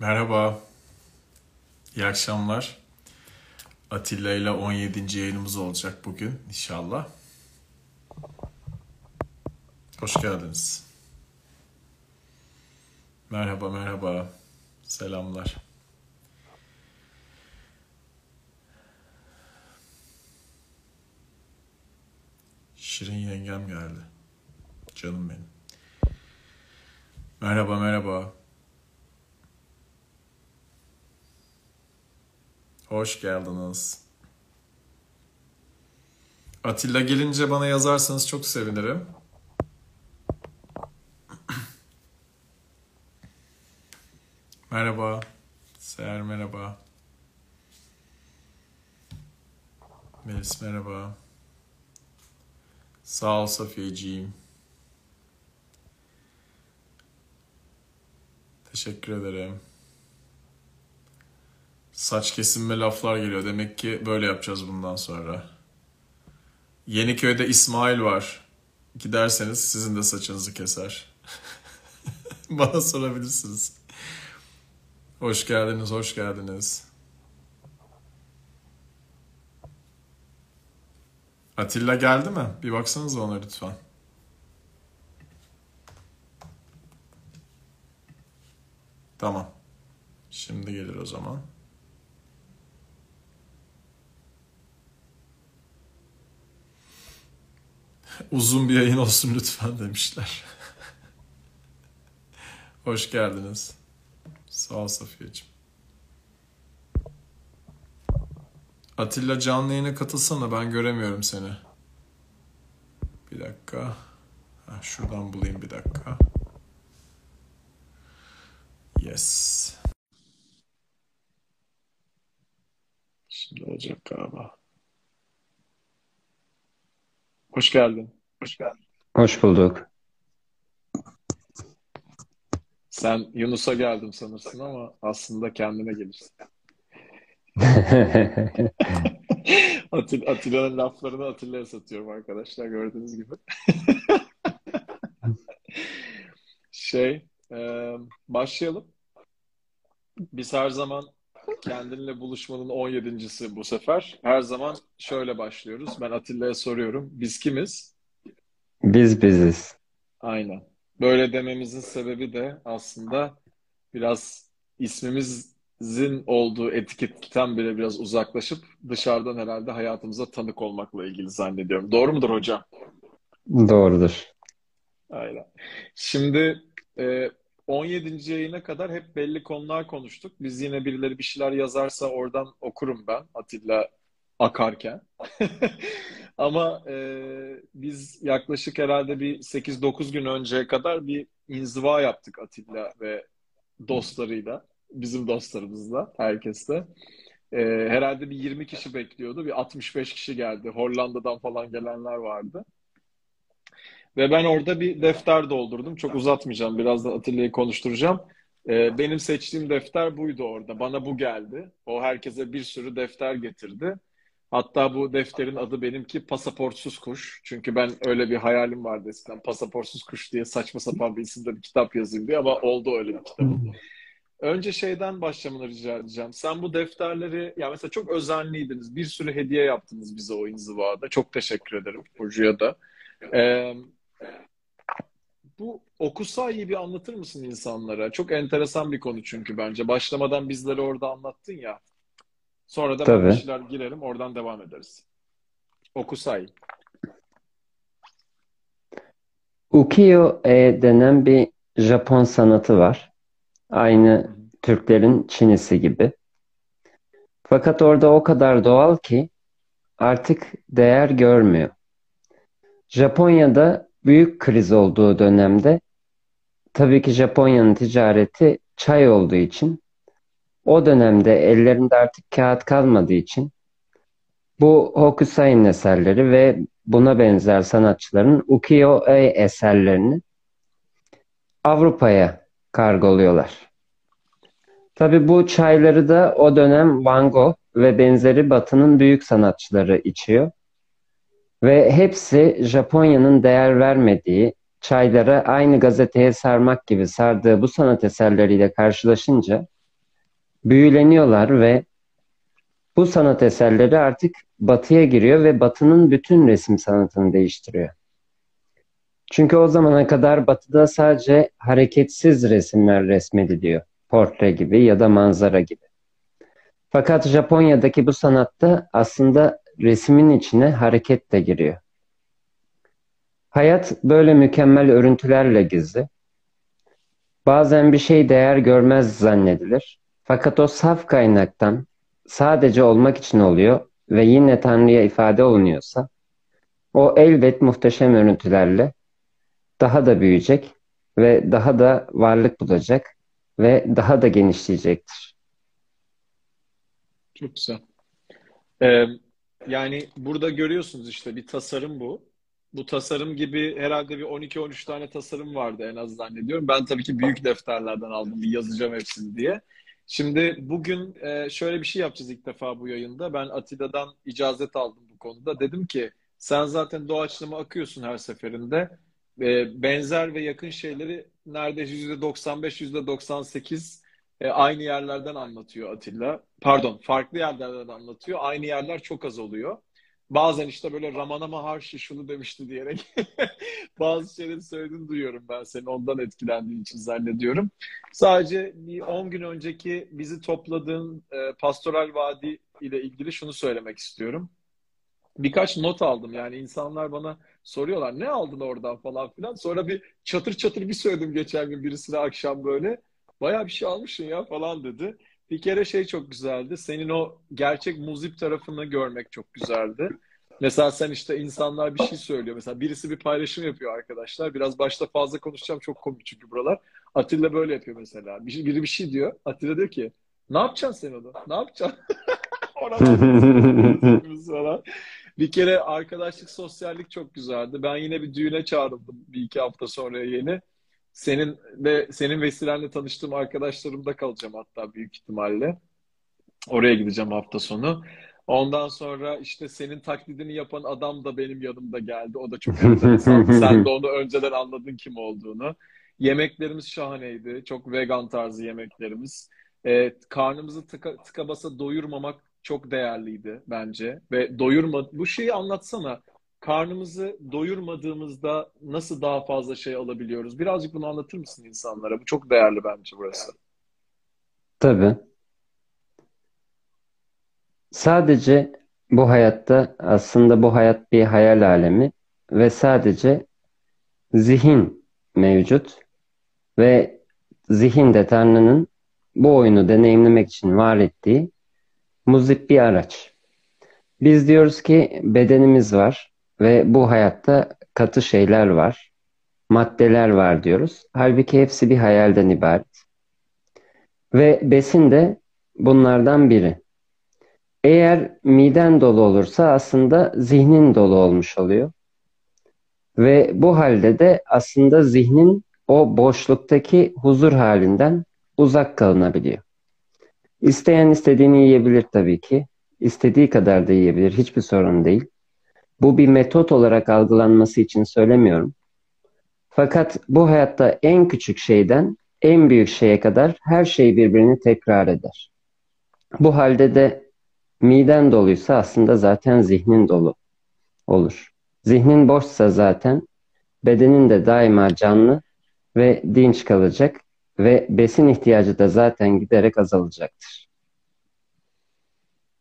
Merhaba, iyi akşamlar. Atilla ile 17. yayınımız olacak bugün inşallah. Hoş geldiniz. Merhaba, merhaba. Selamlar. Şirin yengem geldi. Canım benim. Merhaba, merhaba. Hoş geldiniz. Atilla gelince bana yazarsanız çok sevinirim. Merhaba. Seher merhaba. Melis merhaba. Sağ ol Safiyeciğim. Teşekkür ederim. Saç kesinme laflar geliyor. Demek ki böyle yapacağız bundan sonra. Yeniköy'de İsmail var. Giderseniz sizin de saçınızı keser. Bana sorabilirsiniz. Hoş geldiniz, hoş geldiniz. Atilla geldi mi? Bir baksanız ona lütfen. Tamam. Şimdi gelir o zaman. Uzun bir yayın olsun lütfen demişler. Hoş geldiniz. Sağ ol Safiyeciğim. Atilla canlı yayına katılsana ben göremiyorum seni. Bir dakika. Ha, şuradan bulayım bir dakika. Yes. Şimdi olacak galiba. Hoş geldin. Hoş geldin. Hoş bulduk. Sen Yunus'a geldim sanırsın ama aslında kendine gelirsin. Atil, Atilla'nın laflarını Atilla'ya satıyorum arkadaşlar gördüğünüz gibi. Şey, e, başlayalım. Biz her zaman kendinle buluşmanın 17.si bu sefer. Her zaman şöyle başlıyoruz. Ben Atilla'ya soruyorum. Biz kimiz? Biz biziz. Aynen. Böyle dememizin sebebi de aslında biraz ismimizin olduğu etiketten bile biraz uzaklaşıp dışarıdan herhalde hayatımıza tanık olmakla ilgili zannediyorum. Doğru mudur hocam? Doğrudur. Aynen. Şimdi e, 17. yayına kadar hep belli konular konuştuk. Biz yine birileri bir şeyler yazarsa oradan okurum ben Atilla akarken. Ama e, biz yaklaşık herhalde bir 8-9 gün önceye kadar bir inziva yaptık Atilla ve dostlarıyla. Bizim dostlarımızla, herkesle. E, herhalde bir 20 kişi bekliyordu. Bir 65 kişi geldi. Hollanda'dan falan gelenler vardı. Ve ben orada bir defter doldurdum. Çok uzatmayacağım. Birazdan Atilla'yı konuşturacağım. E, benim seçtiğim defter buydu orada. Bana bu geldi. O herkese bir sürü defter getirdi. Hatta bu defterin adı benimki Pasaportsuz Kuş. Çünkü ben öyle bir hayalim vardı eskiden. Pasaportsuz Kuş diye saçma sapan bir isimde bir kitap yazayım diye ama oldu öyle bir kitap. Önce şeyden başlamanı rica edeceğim. Sen bu defterleri, ya mesela çok özenliydiniz. Bir sürü hediye yaptınız bize o inzivada. Çok teşekkür ederim Burcu'ya da. Ee, bu Okusai'yi bir anlatır mısın insanlara? Çok enteresan bir konu çünkü bence. Başlamadan bizlere orada anlattın ya. Sonra da ben bir Tabii. şeyler girerim, oradan devam ederiz. Okusai. Ukiyo-e denen bir Japon sanatı var. Aynı Türklerin Çinisi gibi. Fakat orada o kadar doğal ki artık değer görmüyor. Japonya'da büyük kriz olduğu dönemde tabii ki Japonya'nın ticareti çay olduğu için o dönemde ellerinde artık kağıt kalmadığı için bu Hokusai'nin eserleri ve buna benzer sanatçıların ukiyo-e eserlerini Avrupa'ya kargoluyorlar. Tabii bu çayları da o dönem Van Gogh ve benzeri Batı'nın büyük sanatçıları içiyor. Ve hepsi Japonya'nın değer vermediği, çaylara aynı gazeteye sarmak gibi sardığı bu sanat eserleriyle karşılaşınca büyüleniyorlar ve bu sanat eserleri artık batıya giriyor ve batının bütün resim sanatını değiştiriyor. Çünkü o zamana kadar batıda sadece hareketsiz resimler resmediliyor. Portre gibi ya da manzara gibi. Fakat Japonya'daki bu sanatta aslında resmin içine hareket de giriyor. Hayat böyle mükemmel örüntülerle gizli. Bazen bir şey değer görmez zannedilir. Fakat o saf kaynaktan sadece olmak için oluyor ve yine Tanrı'ya ifade olunuyorsa, o elbet muhteşem örüntülerle daha da büyüyecek ve daha da varlık bulacak ve daha da genişleyecektir. Çok güzel. Ee, yani burada görüyorsunuz işte bir tasarım bu. Bu tasarım gibi herhalde bir 12-13 tane tasarım vardı en az zannediyorum. Ben tabii ki büyük defterlerden aldım bir yazacağım hepsini diye. Şimdi bugün e, şöyle bir şey yapacağız ilk defa bu yayında. Ben Atilla'dan icazet aldım bu konuda. Dedim ki sen zaten doğaçlama akıyorsun her seferinde. E, benzer ve yakın şeyleri neredeyse %95, %98 e, aynı yerlerden anlatıyor Atilla. Pardon, farklı yerlerden anlatıyor. Aynı yerler çok az oluyor. Bazen işte böyle Ramana Maharshi şunu demişti diyerek bazı şeyleri söylediğini duyuyorum ben senin ondan etkilendiğin için zannediyorum. Sadece bir 10 gün önceki bizi topladığın e, Pastoral Vadi ile ilgili şunu söylemek istiyorum. Birkaç not aldım yani insanlar bana soruyorlar ne aldın oradan falan filan. Sonra bir çatır çatır bir söyledim geçen gün birisine akşam böyle. Bayağı bir şey almışsın ya falan dedi. Bir kere şey çok güzeldi. Senin o gerçek muzip tarafını görmek çok güzeldi. Mesela sen işte insanlar bir şey söylüyor. Mesela birisi bir paylaşım yapıyor arkadaşlar. Biraz başta fazla konuşacağım. Çok komik çünkü buralar. Atilla böyle yapıyor mesela. Bir, biri bir şey diyor. Atilla diyor ki ne yapacaksın sen onu? Ne yapacaksın? falan. Bir kere arkadaşlık, sosyallik çok güzeldi. Ben yine bir düğüne çağrıldım bir iki hafta sonra yeni. Senin ve senin vesilenle tanıştığım arkadaşlarımda kalacağım hatta büyük ihtimalle. Oraya gideceğim hafta sonu. Ondan sonra işte senin taklidini yapan adam da benim yanımda geldi. O da çok enteresan. Sen de onu önceden anladın kim olduğunu. Yemeklerimiz şahaneydi. Çok vegan tarzı yemeklerimiz. E, karnımızı tıka, tıka basa doyurmamak çok değerliydi bence. Ve doyurma bu şeyi anlatsana karnımızı doyurmadığımızda nasıl daha fazla şey alabiliyoruz? Birazcık bunu anlatır mısın insanlara? Bu çok değerli bence burası. Tabii. Sadece bu hayatta aslında bu hayat bir hayal alemi ve sadece zihin mevcut ve zihinde Tanrı'nın bu oyunu deneyimlemek için var ettiği muzip bir araç. Biz diyoruz ki bedenimiz var ve bu hayatta katı şeyler var, maddeler var diyoruz. Halbuki hepsi bir hayalden ibaret. Ve besin de bunlardan biri. Eğer miden dolu olursa aslında zihnin dolu olmuş oluyor. Ve bu halde de aslında zihnin o boşluktaki huzur halinden uzak kalınabiliyor. İsteyen istediğini yiyebilir tabii ki. İstediği kadar da yiyebilir. Hiçbir sorun değil. Bu bir metot olarak algılanması için söylemiyorum. Fakat bu hayatta en küçük şeyden en büyük şeye kadar her şey birbirini tekrar eder. Bu halde de miden doluysa aslında zaten zihnin dolu olur. Zihnin boşsa zaten bedenin de daima canlı ve dinç kalacak ve besin ihtiyacı da zaten giderek azalacaktır.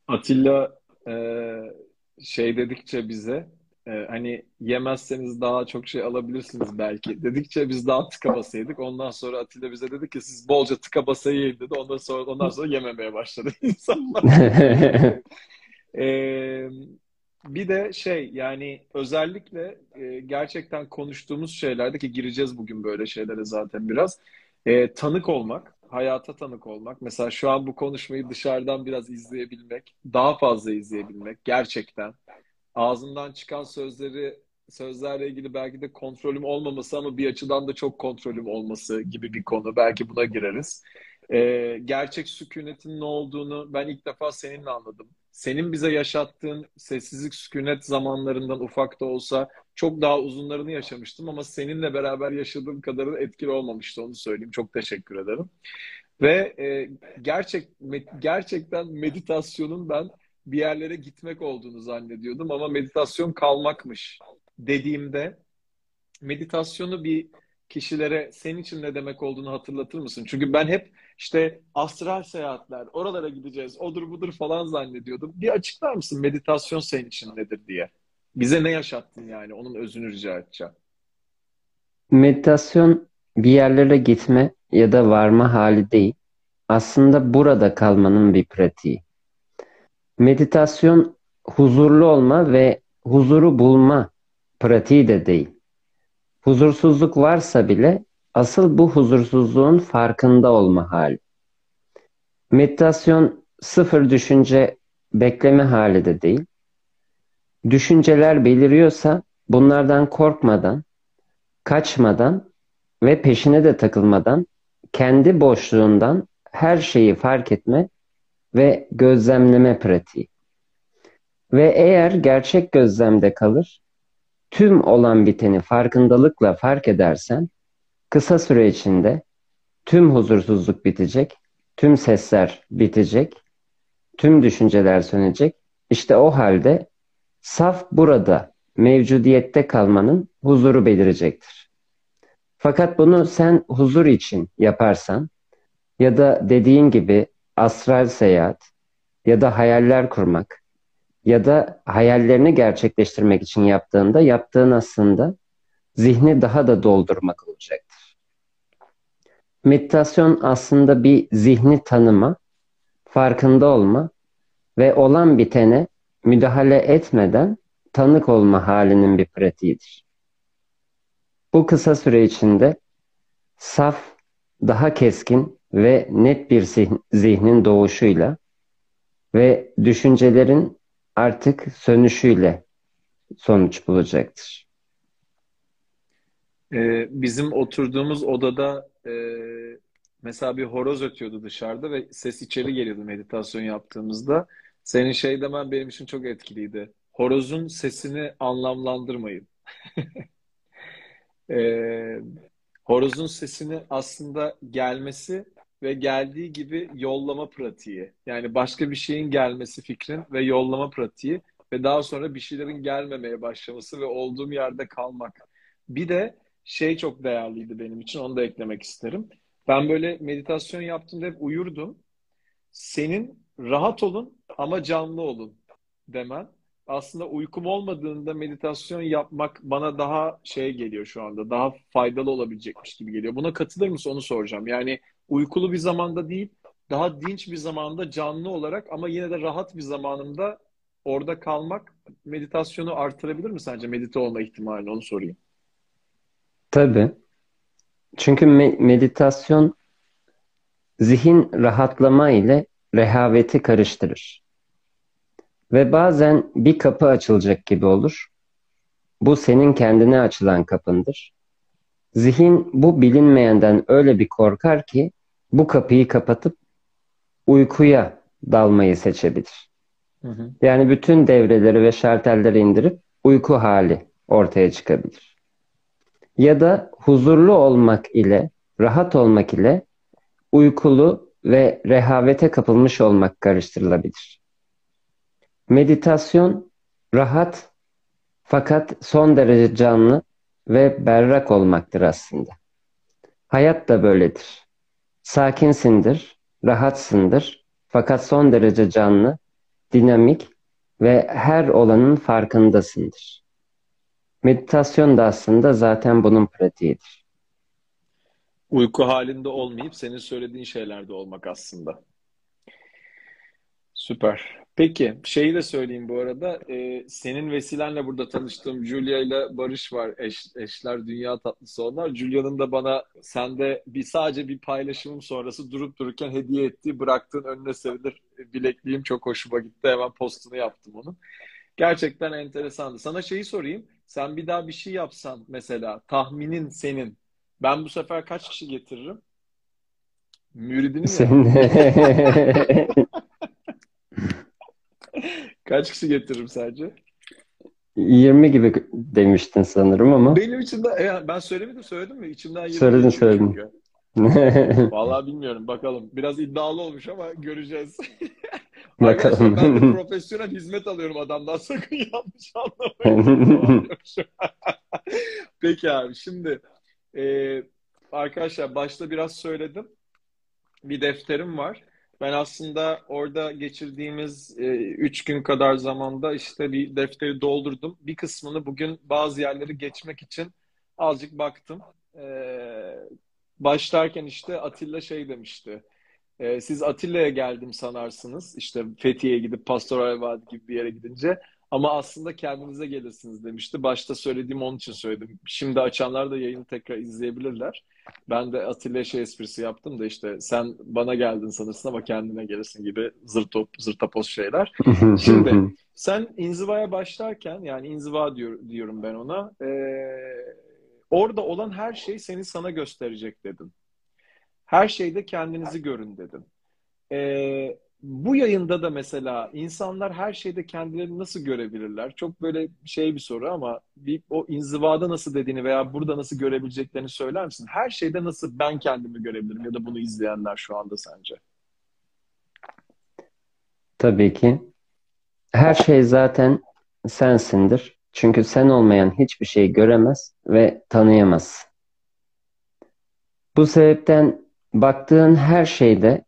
Atilla e, şey dedikçe bize e, hani yemezseniz daha çok şey alabilirsiniz belki dedikçe biz daha tıka basaydık. Ondan sonra Atilla bize dedi ki siz bolca tıka basayı yiyin dedi. Ondan sonra ondan sonra yememeye başladı insanlar. e, bir de şey yani özellikle e, gerçekten konuştuğumuz şeylerde ki gireceğiz bugün böyle şeylere zaten biraz e, tanık olmak hayata tanık olmak. Mesela şu an bu konuşmayı dışarıdan biraz izleyebilmek, daha fazla izleyebilmek gerçekten. Ağzımdan çıkan sözleri sözlerle ilgili belki de kontrolüm olmaması ama bir açıdan da çok kontrolüm olması gibi bir konu. Belki buna gireriz. Ee, gerçek sükunetin ne olduğunu ben ilk defa seninle anladım. Senin bize yaşattığın sessizlik sükunet zamanlarından ufak da olsa çok daha uzunlarını yaşamıştım ama seninle beraber yaşadığım kadarı etkili olmamıştı onu söyleyeyim. Çok teşekkür ederim. Ve e, gerçek gerçekten meditasyonun ben bir yerlere gitmek olduğunu zannediyordum ama meditasyon kalmakmış dediğimde meditasyonu bir kişilere senin için ne demek olduğunu hatırlatır mısın? Çünkü ben hep işte astral seyahatler, oralara gideceğiz, odur budur falan zannediyordum. Bir açıklar mısın meditasyon senin için nedir diye? Bize ne yaşattın yani? Onun özünü rica edeceğim. Meditasyon bir yerlere gitme ya da varma hali değil. Aslında burada kalmanın bir pratiği. Meditasyon huzurlu olma ve huzuru bulma pratiği de değil. Huzursuzluk varsa bile asıl bu huzursuzluğun farkında olma hali. Meditasyon sıfır düşünce bekleme hali de değil. Düşünceler beliriyorsa bunlardan korkmadan, kaçmadan ve peşine de takılmadan kendi boşluğundan her şeyi fark etme ve gözlemleme pratiği. Ve eğer gerçek gözlemde kalır, tüm olan biteni farkındalıkla fark edersen, kısa süre içinde tüm huzursuzluk bitecek, tüm sesler bitecek, tüm düşünceler sönecek. İşte o halde saf burada mevcudiyette kalmanın huzuru belirecektir. Fakat bunu sen huzur için yaparsan ya da dediğin gibi astral seyahat ya da hayaller kurmak ya da hayallerini gerçekleştirmek için yaptığında yaptığın aslında zihni daha da doldurmak olacaktır. Meditasyon aslında bir zihni tanıma, farkında olma ve olan bitene müdahale etmeden tanık olma halinin bir pratiğidir. Bu kısa süre içinde saf, daha keskin ve net bir zihnin doğuşuyla ve düşüncelerin artık sönüşüyle sonuç bulacaktır. Ee, bizim oturduğumuz odada e, mesela bir horoz ötüyordu dışarıda ve ses içeri geliyordu meditasyon yaptığımızda. Senin şey demen benim için çok etkiliydi. Horozun sesini anlamlandırmayın. Ee, horozun sesini aslında gelmesi ve geldiği gibi yollama pratiği. Yani başka bir şeyin gelmesi fikrin ve yollama pratiği ve daha sonra bir şeylerin gelmemeye başlaması ve olduğum yerde kalmak. Bir de şey çok değerliydi benim için onu da eklemek isterim. Ben böyle meditasyon yaptığımda hep uyurdum. Senin rahat olun ama canlı olun demen aslında uykum olmadığında meditasyon yapmak bana daha şey geliyor şu anda. Daha faydalı olabilecekmiş gibi geliyor. Buna katılır mısın onu soracağım. Yani uykulu bir zamanda değil, daha dinç bir zamanda canlı olarak ama yine de rahat bir zamanımda orada kalmak meditasyonu artırabilir mi sence? Medite olma ihtimalini onu sorayım. Tabii. Çünkü me- meditasyon zihin rahatlama ile rehaveti karıştırır. Ve bazen bir kapı açılacak gibi olur. Bu senin kendine açılan kapındır. Zihin bu bilinmeyenden öyle bir korkar ki bu kapıyı kapatıp uykuya dalmayı seçebilir. Hı hı. Yani bütün devreleri ve şartelleri indirip uyku hali ortaya çıkabilir. Ya da huzurlu olmak ile, rahat olmak ile uykulu ve rehavete kapılmış olmak karıştırılabilir. Meditasyon rahat fakat son derece canlı ve berrak olmaktır aslında. Hayat da böyledir. Sakinsindir, rahatsındır fakat son derece canlı, dinamik ve her olanın farkındasındır. Meditasyon da aslında zaten bunun pratiğidir. Uyku halinde olmayıp senin söylediğin şeylerde olmak aslında. Süper. Peki, şeyi de söyleyeyim bu arada. Ee, senin vesilenle burada tanıştığım Julia ile Barış var. Eş, eşler dünya tatlısı onlar. Julia'nın da bana sende bir sadece bir paylaşımım sonrası durup dururken hediye ettiği bıraktığın önüne sevilir bilekliğim çok hoşuma gitti. Hemen postunu yaptım onun. Gerçekten enteresandı. Sana şeyi sorayım. Sen bir daha bir şey yapsan mesela tahminin senin. Ben bu sefer kaç kişi getiririm? Müridini mi? Sen... Kaç kişi getiririm sadece? 20 gibi demiştin sanırım ama. Benim içimden, yani ben söylemedim söyledim mi? İçimden 20 Söyledin söyledin. Çünkü. Vallahi bilmiyorum bakalım. Biraz iddialı olmuş ama göreceğiz. Bakalım. Arkadaşlar ben profesyonel hizmet alıyorum adamdan sakın yanlış anlamayın. Peki abi şimdi e, arkadaşlar başta biraz söyledim. Bir defterim var. Ben aslında orada geçirdiğimiz e, üç gün kadar zamanda işte bir defteri doldurdum. Bir kısmını bugün bazı yerleri geçmek için azıcık baktım. E, başlarken işte Atilla şey demişti. E, siz Atilla'ya geldim sanarsınız. İşte Fethiye'ye gidip Pastoral Vadi gibi bir yere gidince. Ama aslında kendinize gelirsiniz demişti. Başta söylediğim onun için söyledim. Şimdi açanlar da yayını tekrar izleyebilirler. Ben de Atilla şey esprisi yaptım da işte sen bana geldin sanırsın ama kendine gelirsin gibi zırtop, zırtapoz şeyler. Şimdi sen inzivaya başlarken yani inziva diyor, diyorum ben ona. E, orada olan her şey seni sana gösterecek dedin. Her şeyde kendinizi görün dedin. E, bu yayında da mesela insanlar her şeyde kendilerini nasıl görebilirler? Çok böyle şey bir soru ama bir, o inzivada nasıl dediğini veya burada nasıl görebileceklerini söyler misin? Her şeyde nasıl ben kendimi görebilirim ya da bunu izleyenler şu anda sence? Tabii ki. Her şey zaten sensindir. Çünkü sen olmayan hiçbir şeyi göremez ve tanıyamaz. Bu sebepten baktığın her şeyde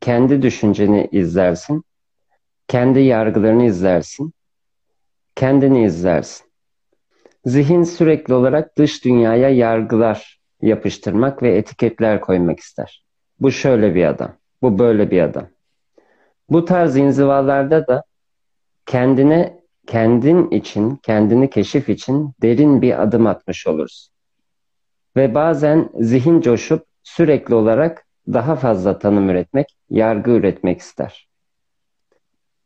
kendi düşünceni izlersin, kendi yargılarını izlersin, kendini izlersin. Zihin sürekli olarak dış dünyaya yargılar yapıştırmak ve etiketler koymak ister. Bu şöyle bir adam, bu böyle bir adam. Bu tarz inzivalarda da kendine, kendin için, kendini keşif için derin bir adım atmış oluruz. Ve bazen zihin coşup sürekli olarak daha fazla tanım üretmek, yargı üretmek ister.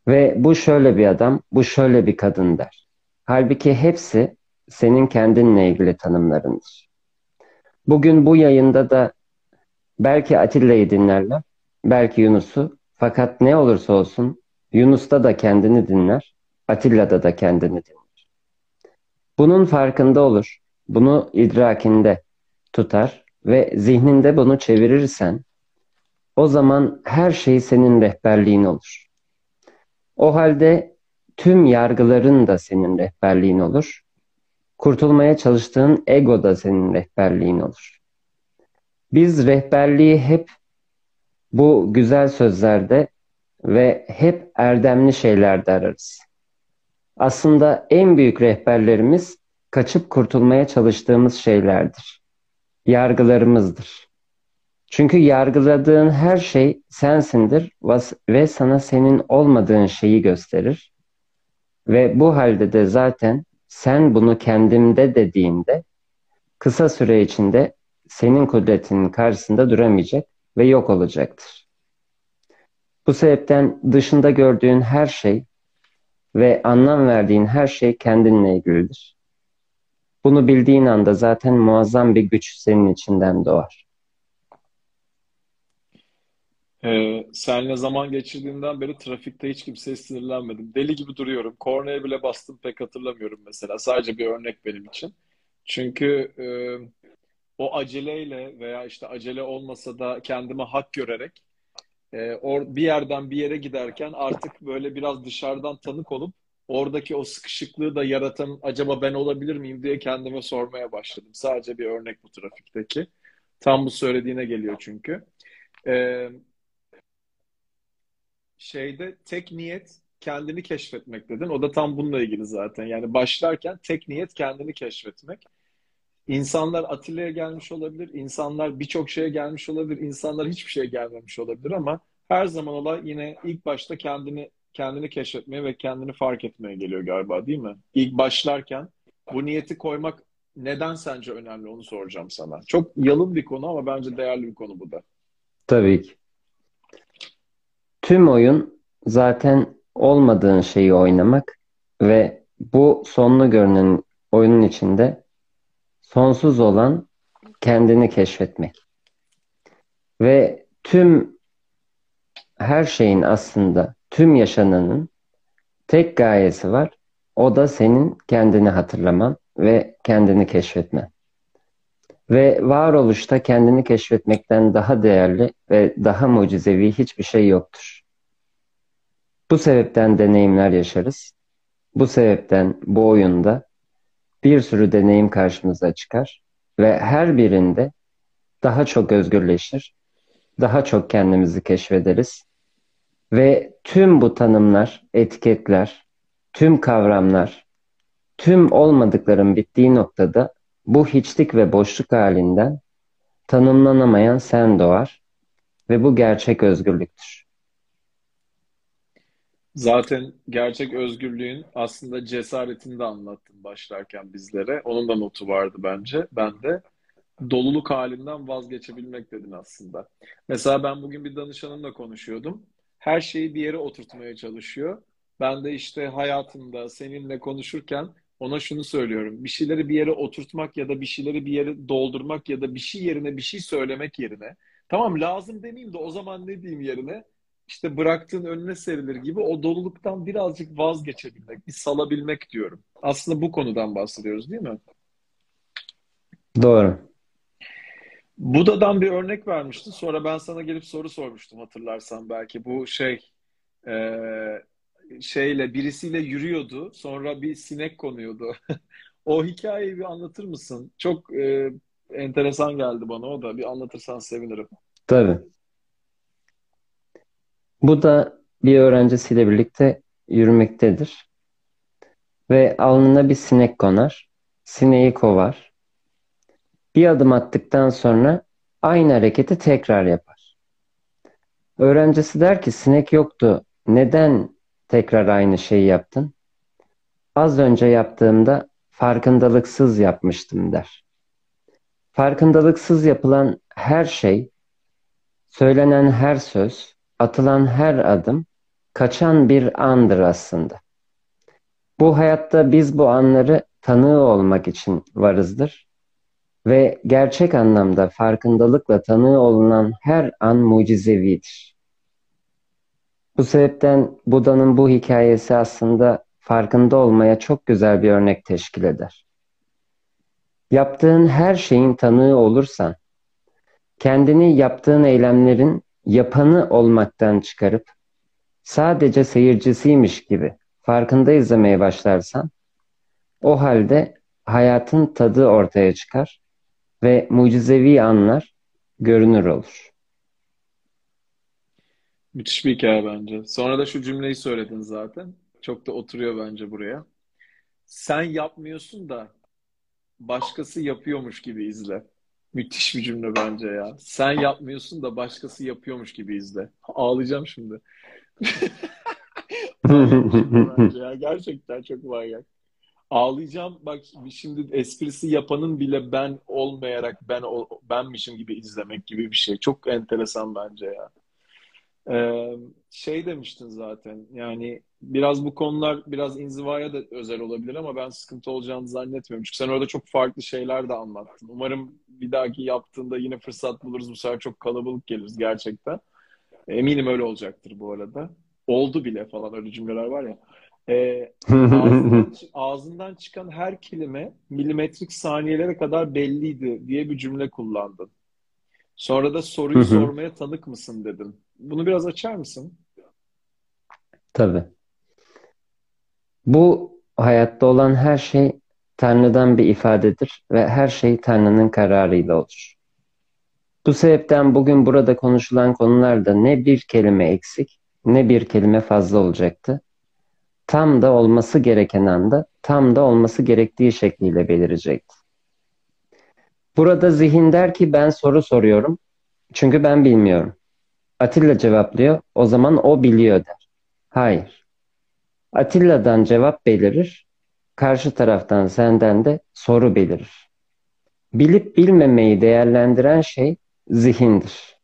Ve bu şöyle bir adam, bu şöyle bir kadın der. Halbuki hepsi senin kendinle ilgili tanımlarındır. Bugün bu yayında da belki Atilla'yı dinlerler, belki Yunus'u. Fakat ne olursa olsun Yunus'ta da kendini dinler, Atilla'da da kendini dinler. Bunun farkında olur, bunu idrakinde tutar ve zihninde bunu çevirirsen o zaman her şey senin rehberliğin olur. O halde tüm yargıların da senin rehberliğin olur. Kurtulmaya çalıştığın ego da senin rehberliğin olur. Biz rehberliği hep bu güzel sözlerde ve hep erdemli şeylerde ararız. Aslında en büyük rehberlerimiz kaçıp kurtulmaya çalıştığımız şeylerdir. Yargılarımızdır. Çünkü yargıladığın her şey sensindir ve sana senin olmadığın şeyi gösterir. Ve bu halde de zaten sen bunu kendimde dediğinde kısa süre içinde senin kudretinin karşısında duramayacak ve yok olacaktır. Bu sebepten dışında gördüğün her şey ve anlam verdiğin her şey kendinle ilgilidir. Bunu bildiğin anda zaten muazzam bir güç senin içinden doğar. Ee, seninle zaman geçirdiğimden beri trafikte hiç kimseye sinirlenmedim. Deli gibi duruyorum. Kornaya bile bastım pek hatırlamıyorum mesela. Sadece bir örnek benim için. Çünkü e, o aceleyle veya işte acele olmasa da kendime hak görerek e, or, bir yerden bir yere giderken artık böyle biraz dışarıdan tanık olup oradaki o sıkışıklığı da yaratan acaba ben olabilir miyim diye kendime sormaya başladım. Sadece bir örnek bu trafikteki. Tam bu söylediğine geliyor çünkü. Ee, şeyde tek niyet kendini keşfetmek dedin. O da tam bununla ilgili zaten. Yani başlarken tek niyet kendini keşfetmek. İnsanlar Atilla'ya gelmiş olabilir, insanlar birçok şeye gelmiş olabilir, insanlar hiçbir şeye gelmemiş olabilir ama her zaman olay yine ilk başta kendini kendini keşfetmeye ve kendini fark etmeye geliyor galiba değil mi? İlk başlarken bu niyeti koymak neden sence önemli onu soracağım sana. Çok yalın bir konu ama bence değerli bir konu bu da. Tabii ki. Tüm oyun zaten olmadığın şeyi oynamak ve bu sonlu görünen oyunun içinde sonsuz olan kendini keşfetmek. Ve tüm her şeyin aslında tüm yaşananın tek gayesi var. O da senin kendini hatırlaman ve kendini keşfetmen. Ve varoluşta kendini keşfetmekten daha değerli ve daha mucizevi hiçbir şey yoktur. Bu sebepten deneyimler yaşarız. Bu sebepten bu oyunda bir sürü deneyim karşımıza çıkar ve her birinde daha çok özgürleşir, daha çok kendimizi keşfederiz ve tüm bu tanımlar, etiketler, tüm kavramlar, tüm olmadıkların bittiği noktada bu hiçlik ve boşluk halinden tanımlanamayan sen doğar ve bu gerçek özgürlüktür. Zaten gerçek özgürlüğün aslında cesaretini de anlattın başlarken bizlere. Onun da notu vardı bence. Ben de doluluk halinden vazgeçebilmek dedin aslında. Mesela ben bugün bir danışanımla konuşuyordum. Her şeyi bir yere oturtmaya çalışıyor. Ben de işte hayatımda seninle konuşurken ona şunu söylüyorum. Bir şeyleri bir yere oturtmak ya da bir şeyleri bir yere doldurmak ya da bir şey yerine bir şey söylemek yerine tamam lazım demeyeyim de o zaman ne diyeyim yerine işte bıraktığın önüne serilir gibi o doluluktan birazcık vazgeçebilmek, bir salabilmek diyorum. Aslında bu konudan bahsediyoruz değil mi? Doğru. Buda'dan bir örnek vermiştin. Sonra ben sana gelip soru sormuştum hatırlarsan belki. Bu şey e, şeyle birisiyle yürüyordu. Sonra bir sinek konuyordu. O hikayeyi bir anlatır mısın? Çok e, enteresan geldi bana o da. Bir anlatırsan sevinirim. Tabii. Bu da bir öğrencisiyle birlikte yürümektedir. Ve alnına bir sinek konar. Sineği kovar. Bir adım attıktan sonra aynı hareketi tekrar yapar. Öğrencisi der ki sinek yoktu. Neden tekrar aynı şeyi yaptın? Az önce yaptığımda farkındalıksız yapmıştım der. Farkındalıksız yapılan her şey, söylenen her söz, atılan her adım kaçan bir andır aslında. Bu hayatta biz bu anları tanığı olmak için varızdır ve gerçek anlamda farkındalıkla tanığı olunan her an mucizevidir. Bu sebepten Buda'nın bu hikayesi aslında farkında olmaya çok güzel bir örnek teşkil eder. Yaptığın her şeyin tanığı olursan, kendini yaptığın eylemlerin yapanı olmaktan çıkarıp sadece seyircisiymiş gibi farkında izlemeye başlarsan, o halde hayatın tadı ortaya çıkar ve mucizevi anlar görünür olur. Müthiş bir hikaye bence. Sonra da şu cümleyi söyledin zaten. Çok da oturuyor bence buraya. Sen yapmıyorsun da başkası yapıyormuş gibi izle. Müthiş bir cümle bence ya. Sen yapmıyorsun da başkası yapıyormuş gibi izle. Ağlayacağım şimdi. ya. Gerçekten çok manyak. Ağlayacağım. Bak şimdi esprisi yapanın bile ben olmayarak ben benmişim gibi izlemek gibi bir şey. Çok enteresan bence ya. Ee, şey demiştin zaten yani biraz bu konular biraz inzivaya da özel olabilir ama ben sıkıntı olacağını zannetmiyorum. Çünkü sen orada çok farklı şeyler de anlattın. Umarım bir dahaki yaptığında yine fırsat buluruz. Bu sefer çok kalabalık geliriz gerçekten. Eminim öyle olacaktır bu arada. Oldu bile falan öyle cümleler var ya. Ee, ağzından, ağzından çıkan her kelime milimetrik saniyelere kadar belliydi diye bir cümle kullandın. Sonra da soruyu sormaya tanık mısın dedin. Bunu biraz açar mısın? Tabii. Bu hayatta olan her şey Tanrı'dan bir ifadedir ve her şey Tanrı'nın kararıyla olur. Bu sebepten bugün burada konuşulan konularda ne bir kelime eksik ne bir kelime fazla olacaktı. Tam da olması gereken anda tam da olması gerektiği şekliyle belirecekti. Burada zihin der ki ben soru soruyorum çünkü ben bilmiyorum. Atilla cevaplıyor o zaman o biliyor der. Hayır. Atilla'dan cevap belirir, karşı taraftan senden de soru belirir. Bilip bilmemeyi değerlendiren şey zihindir.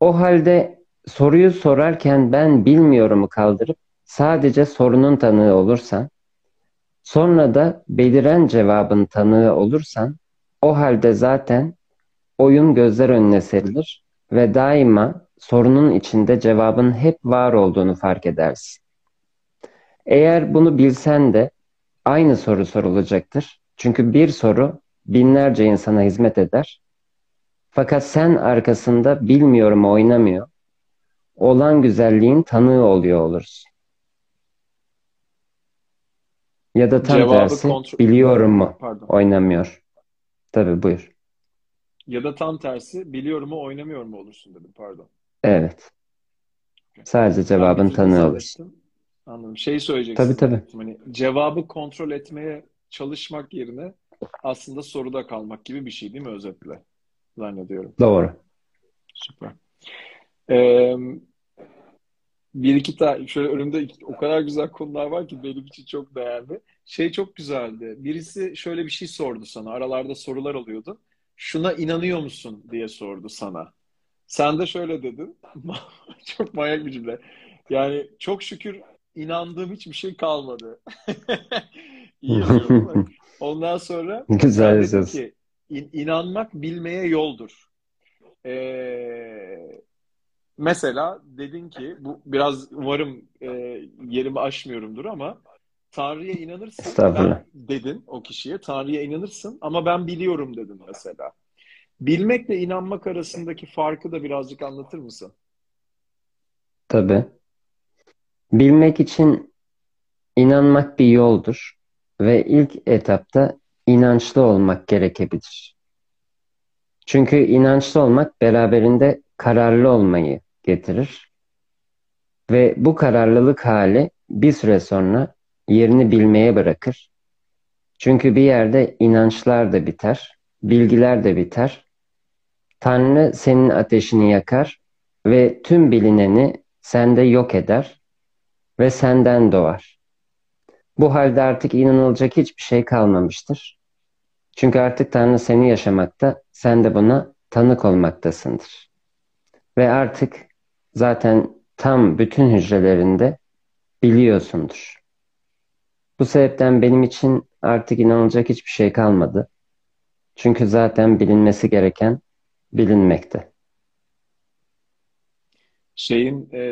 O halde soruyu sorarken ben bilmiyorumu kaldırıp sadece sorunun tanığı olursan, sonra da beliren cevabın tanığı olursan, o halde zaten oyun gözler önüne serilir ve daima sorunun içinde cevabın hep var olduğunu fark edersin. Eğer bunu bilsen de aynı soru sorulacaktır. Çünkü bir soru binlerce insana hizmet eder. Fakat sen arkasında bilmiyorum oynamıyor. Olan güzelliğin tanığı oluyor olursun. Ya da tam Cevabı tersi kontrol... biliyorum mu Pardon. oynamıyor. Tabii buyur. Ya da tam tersi biliyorum mu oynamıyor mu olursun dedim pardon. Evet. Sadece cevabın tanığı olursun. Anladım. Şey söyleyeceksin tabii. zannettim. Hani cevabı kontrol etmeye çalışmak yerine aslında soruda kalmak gibi bir şey değil mi özetle? Zannediyorum. Doğru. Süper. Ee, bir iki tane şöyle önümde iki- o kadar güzel konular var ki benim için çok değerli. Şey çok güzeldi. Birisi şöyle bir şey sordu sana. Aralarda sorular oluyordu. Şuna inanıyor musun diye sordu sana. Sen de şöyle dedin. Çok manyak bir cümle. Yani çok şükür inandığım hiçbir şey kalmadı. İyi? Ondan sonra Güzel ki "İn- inanmak bilmeye yoldur. Ee, mesela dedin ki bu biraz umarım e, yerimi aşmıyorumdur ama Tanrı'ya inanırsın ben dedin o kişiye Tanrı'ya inanırsın ama ben biliyorum dedin mesela. Bilmekle inanmak arasındaki farkı da birazcık anlatır mısın? Tabii. Bilmek için inanmak bir yoldur ve ilk etapta inançlı olmak gerekebilir. Çünkü inançlı olmak beraberinde kararlı olmayı getirir ve bu kararlılık hali bir süre sonra yerini bilmeye bırakır. Çünkü bir yerde inançlar da biter, bilgiler de biter. Tanrı senin ateşini yakar ve tüm bilineni sende yok eder ve senden doğar. Bu halde artık inanılacak hiçbir şey kalmamıştır. Çünkü artık Tanrı seni yaşamakta, sen de buna tanık olmaktasındır. Ve artık zaten tam bütün hücrelerinde biliyorsundur. Bu sebepten benim için artık inanılacak hiçbir şey kalmadı. Çünkü zaten bilinmesi gereken bilinmekte. Şeyin e,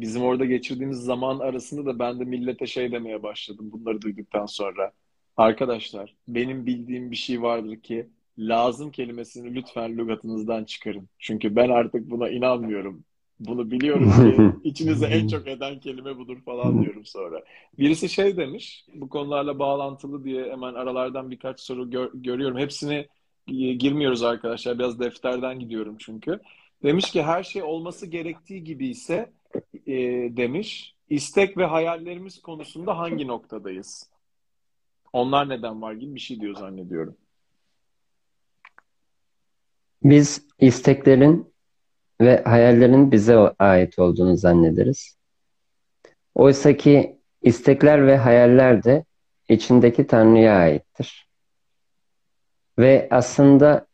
bizim orada geçirdiğimiz zaman arasında da ben de millete şey demeye başladım bunları duyduktan sonra. Arkadaşlar benim bildiğim bir şey vardır ki lazım kelimesini lütfen lügatınızdan çıkarın. Çünkü ben artık buna inanmıyorum. Bunu biliyorum ki içinize en çok eden kelime budur falan diyorum sonra. Birisi şey demiş bu konularla bağlantılı diye hemen aralardan birkaç soru gör- görüyorum. Hepsini e, girmiyoruz arkadaşlar. Biraz defterden gidiyorum çünkü. Demiş ki her şey olması gerektiği gibi ise e, demiş istek ve hayallerimiz konusunda hangi noktadayız? Onlar neden var gibi bir şey diyor zannediyorum. Biz isteklerin ve hayallerin bize ait olduğunu zannederiz. Oysa ki istekler ve hayaller de içindeki Tanrı'ya aittir. Ve aslında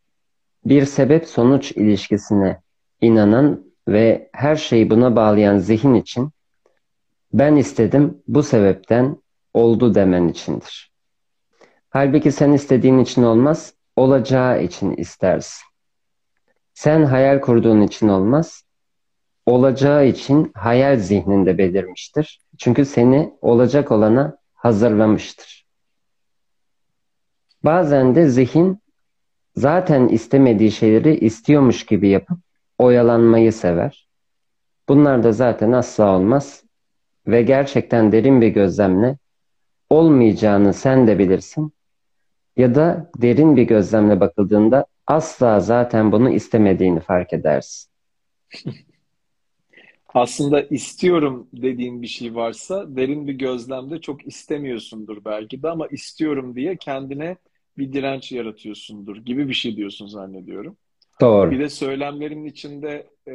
bir sebep-sonuç ilişkisine inanan ve her şeyi buna bağlayan zihin için ben istedim bu sebepten oldu demen içindir. Halbuki sen istediğin için olmaz, olacağı için istersin. Sen hayal kurduğun için olmaz, olacağı için hayal zihninde belirmiştir. Çünkü seni olacak olana hazırlamıştır. Bazen de zihin zaten istemediği şeyleri istiyormuş gibi yapıp oyalanmayı sever. Bunlar da zaten asla olmaz ve gerçekten derin bir gözlemle olmayacağını sen de bilirsin ya da derin bir gözlemle bakıldığında asla zaten bunu istemediğini fark edersin. Aslında istiyorum dediğin bir şey varsa derin bir gözlemde çok istemiyorsundur belki de ama istiyorum diye kendine bir direnç yaratıyorsundur gibi bir şey diyorsun zannediyorum. Bir Doğru. de söylemlerin içinde e,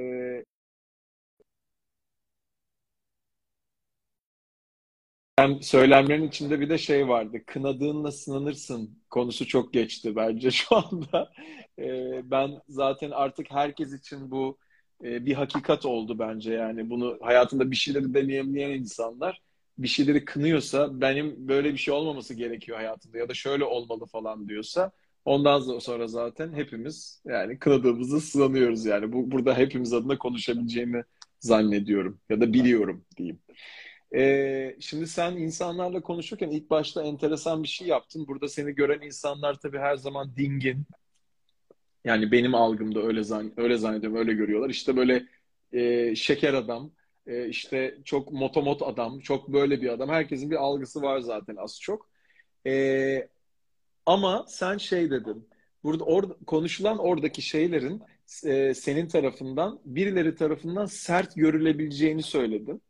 Hem söylemlerin içinde bir de şey vardı. Kınadığınla sınanırsın konusu çok geçti bence şu anda. Ee, ben zaten artık herkes için bu e, bir hakikat oldu bence yani. Bunu hayatında bir şeyleri deneyimleyen insanlar bir şeyleri kınıyorsa benim böyle bir şey olmaması gerekiyor hayatımda ya da şöyle olmalı falan diyorsa ondan sonra zaten hepimiz yani kınadığımızı sınanıyoruz yani. Bu burada hepimiz adına konuşabileceğimi zannediyorum ya da biliyorum diyeyim. Ee, şimdi sen insanlarla konuşurken ilk başta enteresan bir şey yaptın. Burada seni gören insanlar tabii her zaman dingin. Yani benim algımda öyle zan öyle zannediyorum, öyle görüyorlar. İşte böyle e, şeker adam, e, işte çok motomot adam, çok böyle bir adam. Herkesin bir algısı var zaten az çok. E, ama sen şey dedin. Burada orada konuşulan oradaki şeylerin e, senin tarafından birileri tarafından sert görülebileceğini söyledin.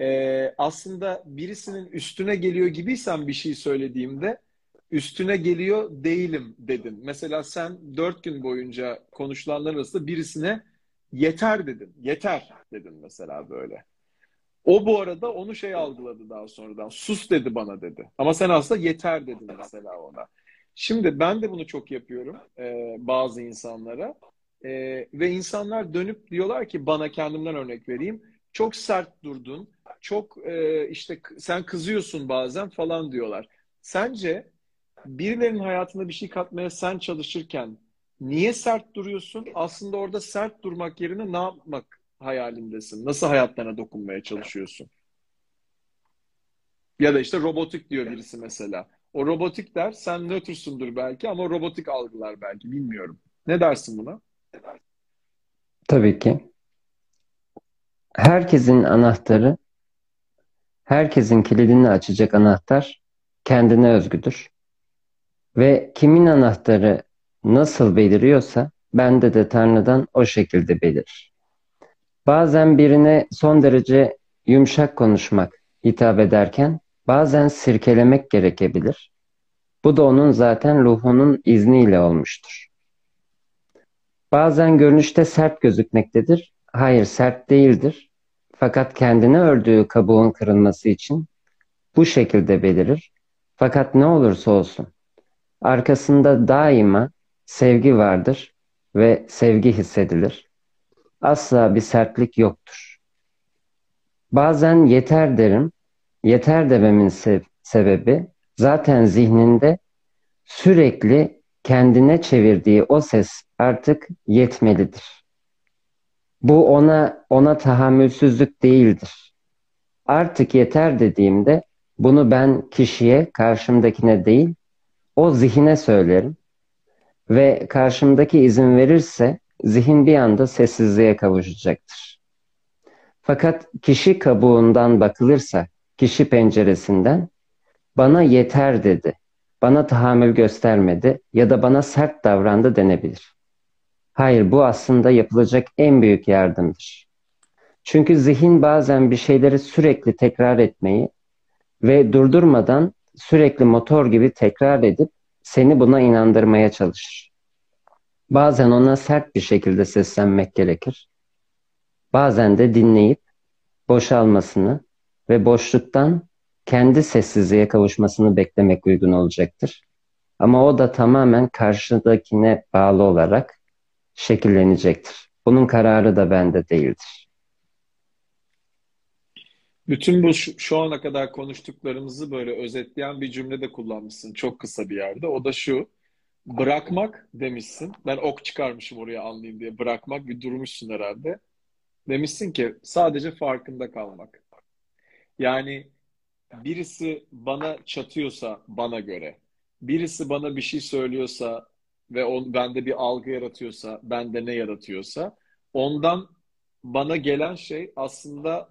E, aslında birisinin üstüne geliyor gibiysen bir şey söylediğimde üstüne geliyor değilim dedin. Mesela sen dört gün boyunca konuşulanlar arasında birisine yeter dedin. Yeter dedin mesela böyle. O bu arada onu şey algıladı daha sonradan. Sus dedi bana dedi. Ama sen aslında yeter dedin mesela ona. Şimdi ben de bunu çok yapıyorum e, bazı insanlara. E, ve insanlar dönüp diyorlar ki bana kendimden örnek vereyim. Çok sert durdun. Çok e, işte sen kızıyorsun bazen falan diyorlar. Sence birilerinin hayatına bir şey katmaya sen çalışırken niye sert duruyorsun? Aslında orada sert durmak yerine ne yapmak hayalindesin? Nasıl hayatlarına dokunmaya çalışıyorsun? Ya da işte robotik diyor birisi mesela. O robotik der, sen nötrsundur belki ama robotik algılar belki, bilmiyorum. Ne dersin buna? Tabii ki. Herkesin anahtarı, herkesin kilidini açacak anahtar kendine özgüdür. Ve kimin anahtarı nasıl beliriyorsa bende de Tanrı'dan o şekilde belirir. Bazen birine son derece yumuşak konuşmak hitap ederken bazen sirkelemek gerekebilir. Bu da onun zaten ruhunun izniyle olmuştur. Bazen görünüşte sert gözükmektedir. Hayır sert değildir. Fakat kendine ördüğü kabuğun kırılması için bu şekilde belirir. Fakat ne olursa olsun arkasında daima sevgi vardır ve sevgi hissedilir. Asla bir sertlik yoktur. Bazen yeter derim. Yeter dememin se- sebebi zaten zihninde sürekli kendine çevirdiği o ses artık yetmelidir. Bu ona ona tahammülsüzlük değildir. Artık yeter dediğimde bunu ben kişiye, karşımdakine değil, o zihine söylerim ve karşımdaki izin verirse zihin bir anda sessizliğe kavuşacaktır. Fakat kişi kabuğundan bakılırsa, kişi penceresinden bana yeter dedi, bana tahammül göstermedi ya da bana sert davrandı denebilir. Hayır, bu aslında yapılacak en büyük yardımdır. Çünkü zihin bazen bir şeyleri sürekli tekrar etmeyi ve durdurmadan sürekli motor gibi tekrar edip seni buna inandırmaya çalışır. Bazen ona sert bir şekilde seslenmek gerekir. Bazen de dinleyip boşalmasını ve boşluktan kendi sessizliğe kavuşmasını beklemek uygun olacaktır. Ama o da tamamen karşıdakine bağlı olarak şekillenecektir. Bunun kararı da bende değildir. Bütün bu şu, şu ana kadar konuştuklarımızı böyle özetleyen bir cümle de kullanmışsın çok kısa bir yerde. O da şu. Bırakmak demişsin. Ben ok çıkarmışım oraya anlayayım diye. Bırakmak bir durmuşsun herhalde. Demişsin ki sadece farkında kalmak. Yani birisi bana çatıyorsa bana göre, birisi bana bir şey söylüyorsa ve on, bende bir algı yaratıyorsa, bende ne yaratıyorsa, ondan bana gelen şey aslında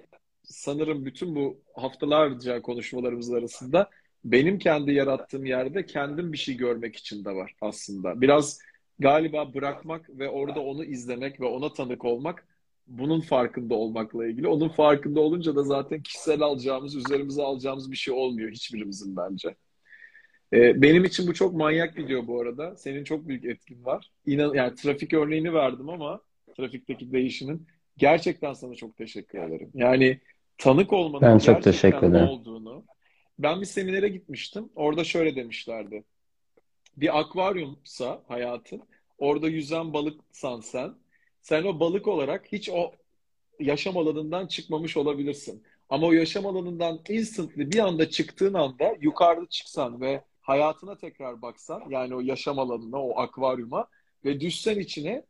sanırım bütün bu haftalarca konuşmalarımız arasında benim kendi yarattığım yerde kendim bir şey görmek için de var aslında. Biraz galiba bırakmak ve orada onu izlemek ve ona tanık olmak bunun farkında olmakla ilgili. Onun farkında olunca da zaten kişisel alacağımız, üzerimize alacağımız bir şey olmuyor hiçbirimizin bence. Ee, benim için bu çok manyak video bu arada. Senin çok büyük etkin var. İnan, yani trafik örneğini verdim ama trafikteki değişimin gerçekten sana çok teşekkür ederim. Yani tanık olmanın ben çok teşekkür ederim. olduğunu. Ben bir seminere gitmiştim. Orada şöyle demişlerdi. Bir akvaryumsa hayatın, orada yüzen balıksan sen, sen o balık olarak hiç o yaşam alanından çıkmamış olabilirsin. Ama o yaşam alanından instantly bir anda çıktığın anda yukarıda çıksan ve hayatına tekrar baksan yani o yaşam alanına, o akvaryuma ve düşsen içine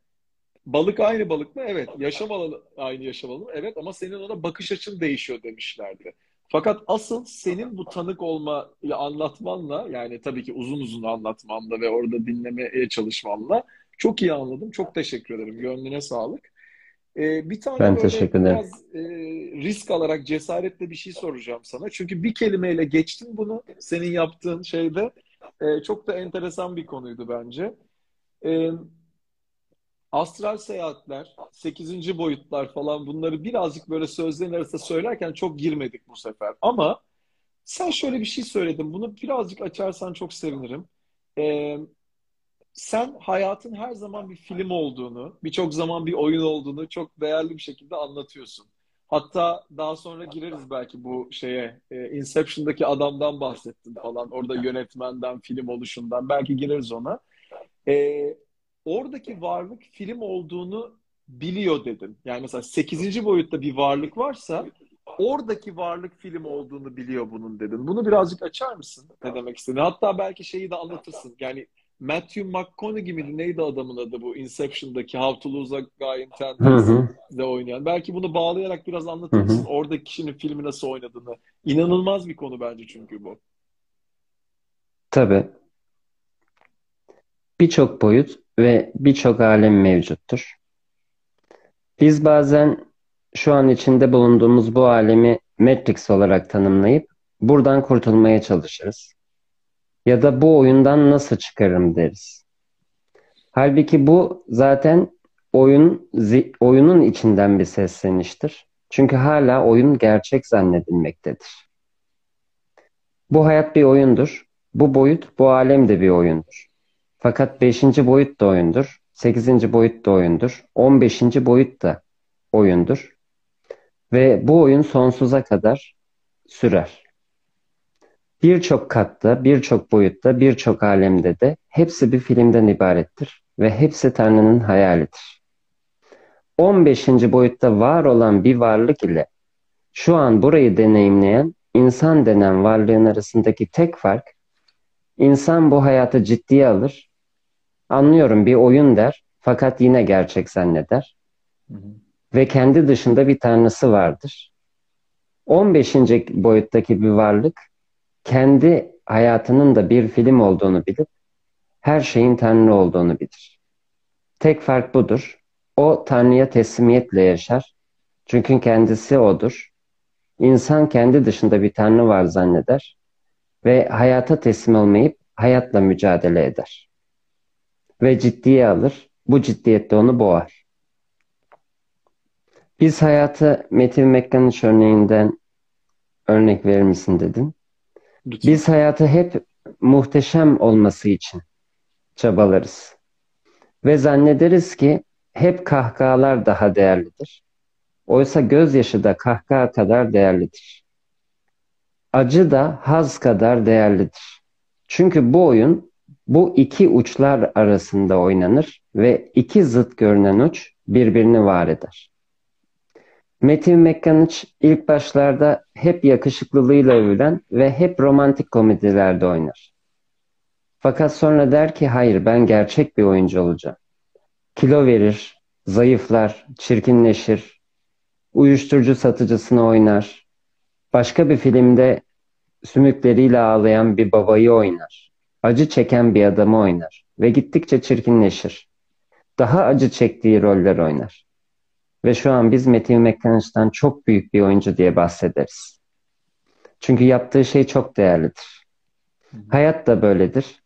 balık aynı balık mı? Evet. Yaşam alanı aynı yaşam alanı. Evet ama senin ona bakış açın değişiyor demişlerdi. Fakat asıl senin bu tanık olmayı anlatmanla yani tabii ki uzun uzun anlatmanla ve orada dinlemeye çalışmanla çok iyi anladım. Çok teşekkür ederim. Gönlüne sağlık. Ee, bir tane Ben böyle teşekkür ederim. biraz e, risk alarak cesaretle bir şey soracağım sana. Çünkü bir kelimeyle geçtin bunu senin yaptığın şeyde. E, çok da enteresan bir konuydu bence. E, astral seyahatler, sekizinci boyutlar falan bunları birazcık böyle sözlerin arasında söylerken çok girmedik bu sefer. Ama sen şöyle bir şey söyledin. Bunu birazcık açarsan çok sevinirim. E, sen hayatın her zaman bir film olduğunu, birçok zaman bir oyun olduğunu çok değerli bir şekilde anlatıyorsun. Hatta daha sonra gireriz belki bu şeye. E, Inception'daki adamdan bahsettin falan. Orada yönetmenden, film oluşundan. Belki gireriz ona. E, oradaki varlık film olduğunu biliyor dedin. Yani mesela sekizinci boyutta bir varlık varsa oradaki varlık film olduğunu biliyor bunun dedin. Bunu birazcık açar mısın? Ne demek istediğini? Hatta belki şeyi de anlatırsın. Yani Matthew McConaughey miydi? Neydi adamın adı bu Inception'daki How to Lose a Guy in Ten Hı hı, de oynayan. Belki bunu bağlayarak biraz anlatır mısın? Oradaki kişinin filmi nasıl oynadığını. İnanılmaz bir konu bence çünkü bu. Tabii. Birçok boyut ve birçok alem mevcuttur. Biz bazen şu an içinde bulunduğumuz bu alemi Matrix olarak tanımlayıp buradan kurtulmaya çalışırız. Ya da bu oyundan nasıl çıkarım deriz. Halbuki bu zaten oyun oyunun içinden bir sesleniştir. Çünkü hala oyun gerçek zannedilmektedir. Bu hayat bir oyundur. Bu boyut, bu alem de bir oyundur. Fakat beşinci boyut da oyundur. Sekizinci boyut da oyundur. On beşinci boyut da oyundur. Ve bu oyun sonsuza kadar sürer. Birçok katta, birçok boyutta, birçok alemde de hepsi bir filmden ibarettir ve hepsi Tanrı'nın hayalidir. 15. boyutta var olan bir varlık ile şu an burayı deneyimleyen insan denen varlığın arasındaki tek fark insan bu hayatı ciddiye alır. Anlıyorum bir oyun der fakat yine gerçek zanneder Hı hı. ve kendi dışında bir tanrısı vardır. 15. boyuttaki bir varlık kendi hayatının da bir film olduğunu bilip her şeyin Tanrı olduğunu bilir. Tek fark budur. O Tanrı'ya teslimiyetle yaşar. Çünkü kendisi odur. İnsan kendi dışında bir Tanrı var zanneder ve hayata teslim olmayıp hayatla mücadele eder. Ve ciddiye alır. Bu ciddiyette onu boğar. Biz hayatı Metin McCann örneğinden örnek verir misin dedin. Lütfen. Biz hayatı hep muhteşem olması için çabalarız. Ve zannederiz ki hep kahkahalar daha değerlidir. Oysa gözyaşı da kahkaha kadar değerlidir. Acı da haz kadar değerlidir. Çünkü bu oyun bu iki uçlar arasında oynanır ve iki zıt görünen uç birbirini var eder. Matthew McConaughey ilk başlarda hep yakışıklılığıyla övülen ve hep romantik komedilerde oynar. Fakat sonra der ki hayır ben gerçek bir oyuncu olacağım. Kilo verir, zayıflar, çirkinleşir, uyuşturucu satıcısını oynar. Başka bir filmde sümükleriyle ağlayan bir babayı oynar. Acı çeken bir adamı oynar ve gittikçe çirkinleşir. Daha acı çektiği roller oynar. Ve şu an biz Matthew McConaughey'dan çok büyük bir oyuncu diye bahsederiz. Çünkü yaptığı şey çok değerlidir. Hayat da böyledir.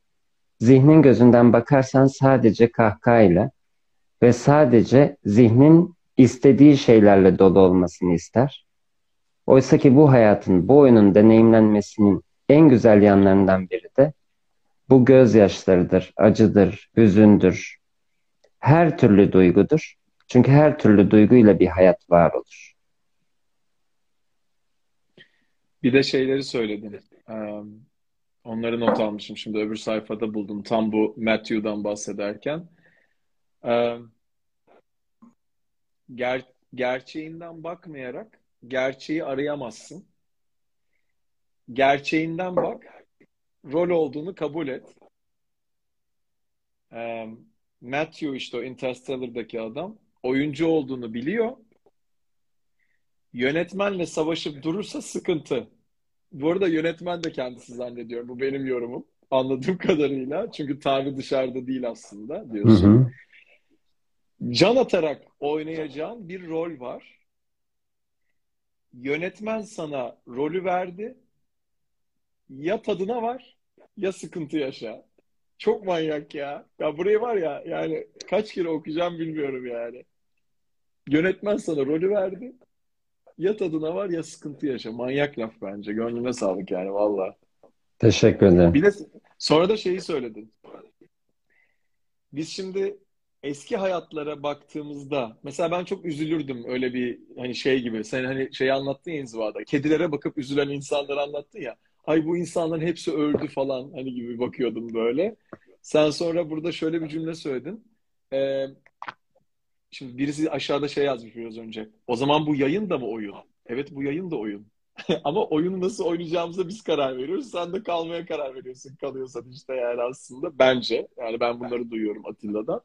Zihnin gözünden bakarsan sadece kahkahayla ve sadece zihnin istediği şeylerle dolu olmasını ister. Oysa ki bu hayatın, bu oyunun deneyimlenmesinin en güzel yanlarından biri de bu gözyaşlarıdır, acıdır, hüzündür. Her türlü duygudur. Çünkü her türlü duyguyla bir hayat var olur. Bir de şeyleri söyledin. Ee, onları not almışım şimdi öbür sayfada buldum. Tam bu Matthew'dan bahsederken. Ger gerçeğinden bakmayarak gerçeği arayamazsın. Gerçeğinden bak, rol olduğunu kabul et. Ee, Matthew işte o Interstellar'daki adam oyuncu olduğunu biliyor. Yönetmenle savaşıp durursa sıkıntı. Bu arada yönetmen de kendisi zannediyorum. Bu benim yorumum. Anladığım kadarıyla. Çünkü Tanrı dışarıda değil aslında Hı diyorsun. hı. Can atarak oynayacağın bir rol var. Yönetmen sana rolü verdi. Ya tadına var ya sıkıntı yaşa. Çok manyak ya. Ya burayı var ya yani kaç kere okuyacağım bilmiyorum yani. Yönetmen sana rolü verdi. Ya tadına var ya sıkıntı yaşa. Manyak laf bence. Gönlüne sağlık yani valla. Teşekkür ederim. Bir de sonra da şeyi söyledin. Biz şimdi eski hayatlara baktığımızda mesela ben çok üzülürdüm öyle bir hani şey gibi. Sen hani şeyi anlattın ya inzivada. Kedilere bakıp üzülen insanları anlattın ya. Ay bu insanların hepsi öldü falan hani gibi bakıyordum böyle. Sen sonra burada şöyle bir cümle söyledin. Ee, şimdi birisi aşağıda şey yazmış biraz önce. O zaman bu yayın da mı oyun? Evet bu yayın da oyun. Ama oyunu nasıl oynayacağımıza biz karar veriyoruz. Sen de kalmaya karar veriyorsun. Kalıyorsan işte yani aslında bence. Yani ben bunları duyuyorum Atilla'dan.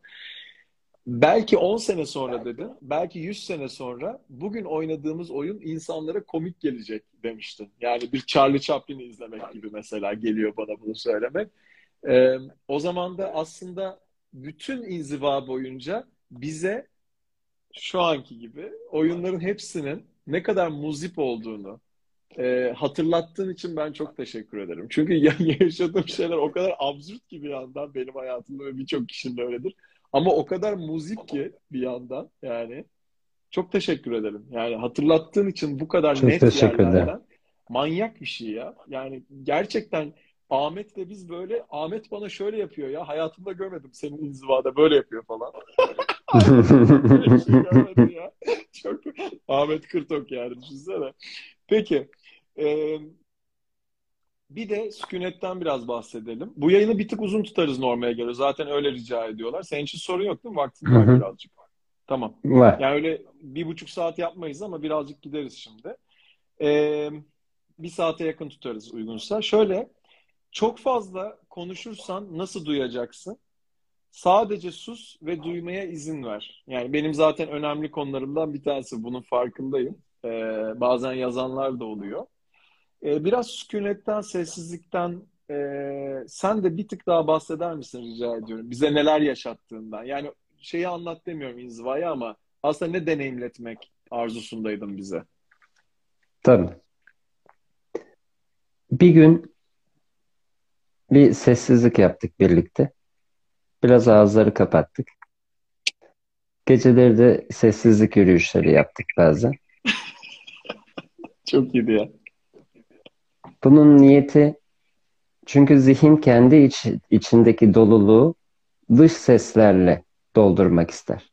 Belki 10 sene sonra dedi, belki 100 sene sonra bugün oynadığımız oyun insanlara komik gelecek demiştin. Yani bir Charlie Chaplin'i izlemek gibi mesela geliyor bana bunu söylemek. Ee, o zaman da aslında bütün inziva boyunca bize şu anki gibi oyunların hepsinin ne kadar muzip olduğunu e, hatırlattığın için ben çok teşekkür ederim. Çünkü ya- yaşadığım şeyler o kadar absürt ki bir yandan benim hayatımda ve birçok kişinin öyledir. Ama o kadar muzip ki bir yandan yani. Çok teşekkür ederim. Yani hatırlattığın için bu kadar Çok net teşekkür ederim. yerlerden manyak bir şey ya. Yani gerçekten Ahmet'le biz böyle Ahmet bana şöyle yapıyor ya hayatımda görmedim senin inzivada böyle yapıyor falan. Şey ya. Çok Ahmet Kırtok yani düşünsene. Peki. Ee, bir de sükunetten biraz bahsedelim. Bu yayını bir tık uzun tutarız normale göre. Zaten öyle rica ediyorlar. Senin için sorun yok değil mi? Vaktin var birazcık. Tamam. Var. Yani öyle bir buçuk saat yapmayız ama birazcık gideriz şimdi. Ee, bir saate yakın tutarız uygunsa. Şöyle, çok fazla konuşursan nasıl duyacaksın? Sadece sus ve duymaya izin ver. Yani benim zaten önemli konularımdan bir tanesi. Bunun farkındayım. Ee, bazen yazanlar da oluyor. Ee, biraz sükunetten, sessizlikten e, sen de bir tık daha bahseder misin rica ediyorum? Bize neler yaşattığından. Yani şeyi anlat demiyorum inzivayı ama aslında ne deneyimletmek arzusundaydın bize. Tabii. Bir gün bir sessizlik yaptık birlikte. Biraz ağızları kapattık. Geceleri de sessizlik yürüyüşleri yaptık bazen. Çok iyiydi ya. Bunun niyeti çünkü zihin kendi iç, içindeki doluluğu dış seslerle doldurmak ister.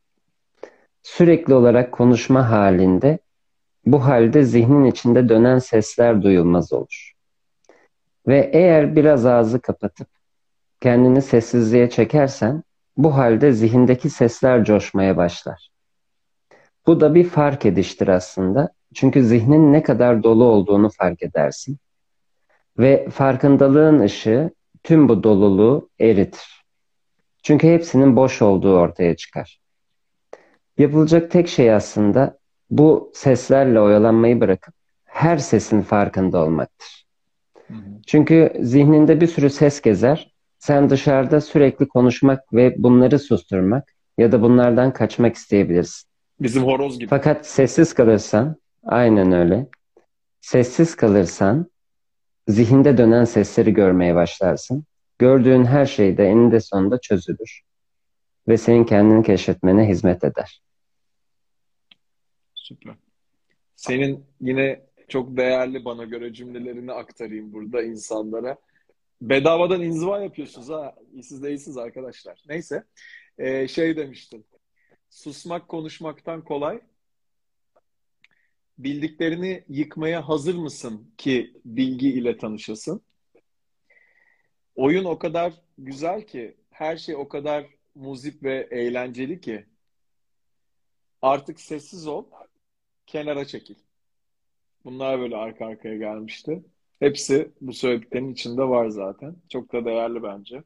Sürekli olarak konuşma halinde bu halde zihnin içinde dönen sesler duyulmaz olur. Ve eğer biraz ağzı kapatıp kendini sessizliğe çekersen bu halde zihindeki sesler coşmaya başlar. Bu da bir fark ediştir aslında. Çünkü zihnin ne kadar dolu olduğunu fark edersin. Ve farkındalığın ışığı tüm bu doluluğu eritir. Çünkü hepsinin boş olduğu ortaya çıkar. Yapılacak tek şey aslında bu seslerle oyalanmayı bırakıp her sesin farkında olmaktır. Hı hı. Çünkü zihninde bir sürü ses gezer. Sen dışarıda sürekli konuşmak ve bunları susturmak ya da bunlardan kaçmak isteyebilirsin. Bizim horoz gibi. Fakat sessiz kalırsan, aynen öyle. Sessiz kalırsan zihinde dönen sesleri görmeye başlarsın. Gördüğün her şey de eninde sonunda çözülür ve senin kendini keşfetmene hizmet eder. Süper. Senin yine çok değerli bana göre cümlelerini aktarayım burada insanlara. Bedavadan inziva yapıyorsunuz ha. Siz değilsiniz arkadaşlar. Neyse. Ee, şey demiştin. Susmak konuşmaktan kolay. Bildiklerini yıkmaya hazır mısın ki bilgi ile tanışasın? Oyun o kadar güzel ki, her şey o kadar muzip ve eğlenceli ki artık sessiz ol, kenara çekil. Bunlar böyle arka arkaya gelmişti. Hepsi bu söylediklerin içinde var zaten. Çok da değerli bence.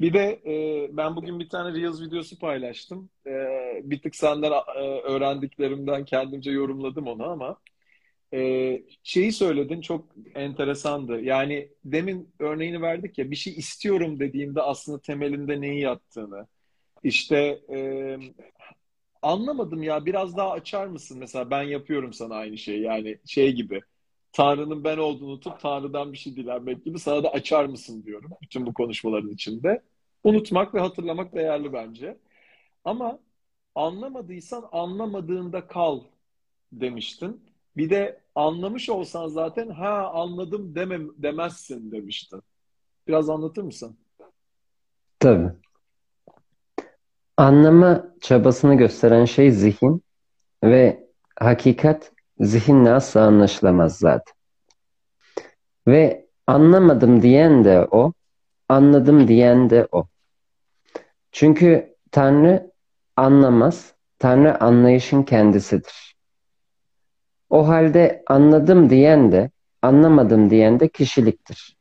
Bir de e, ben bugün bir tane Reels videosu paylaştım. E, bir tık senden e, öğrendiklerimden kendimce yorumladım onu ama Ee, şeyi söyledin çok enteresandı. Yani demin örneğini verdik ya bir şey istiyorum dediğimde aslında temelinde neyi yattığını. İşte e, anlamadım ya biraz daha açar mısın? Mesela ben yapıyorum sana aynı şeyi. Yani şey gibi Tanrı'nın ben olduğunu unutup Tanrı'dan bir şey dilenmek gibi sana da açar mısın diyorum bütün bu konuşmaların içinde. Unutmak ve hatırlamak değerli bence. Ama anlamadıysan anlamadığında kal demiştin. Bir de anlamış olsan zaten ha anladım demem, demezsin demiştin. Biraz anlatır mısın? Tabii. Anlama çabasını gösteren şey zihin ve hakikat zihinle asla anlaşılamaz zaten. Ve anlamadım diyen de o, anladım diyen de o. Çünkü Tanrı anlamaz, Tanrı anlayışın kendisidir. O halde anladım diyen de, anlamadım diyen de kişiliktir.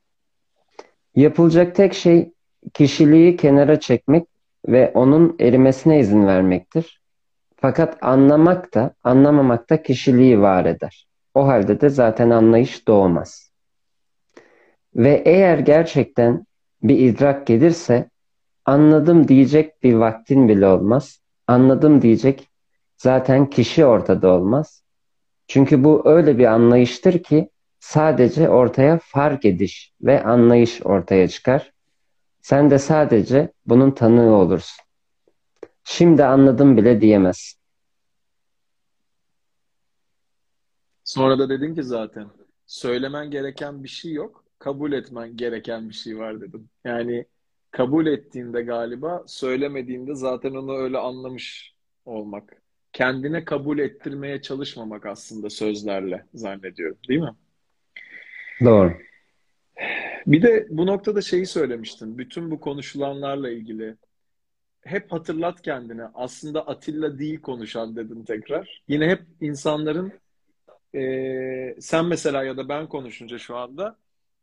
Yapılacak tek şey kişiliği kenara çekmek ve onun erimesine izin vermektir. Fakat anlamak da, anlamamak da kişiliği var eder. O halde de zaten anlayış doğmaz. Ve eğer gerçekten bir idrak gelirse anladım diyecek bir vaktin bile olmaz. Anladım diyecek zaten kişi ortada olmaz. Çünkü bu öyle bir anlayıştır ki sadece ortaya fark ediş ve anlayış ortaya çıkar. Sen de sadece bunun tanığı olursun. Şimdi anladım bile diyemez. Sonra da dedin ki zaten söylemen gereken bir şey yok, kabul etmen gereken bir şey var dedim. Yani kabul ettiğinde galiba söylemediğinde zaten onu öyle anlamış olmak. Kendine kabul ettirmeye çalışmamak aslında sözlerle zannediyorum, değil mi? Doğru. Bir de bu noktada şeyi söylemiştin. Bütün bu konuşulanlarla ilgili hep hatırlat kendine. Aslında Atilla değil konuşan dedin tekrar. Yine hep insanların e, sen mesela ya da ben konuşunca şu anda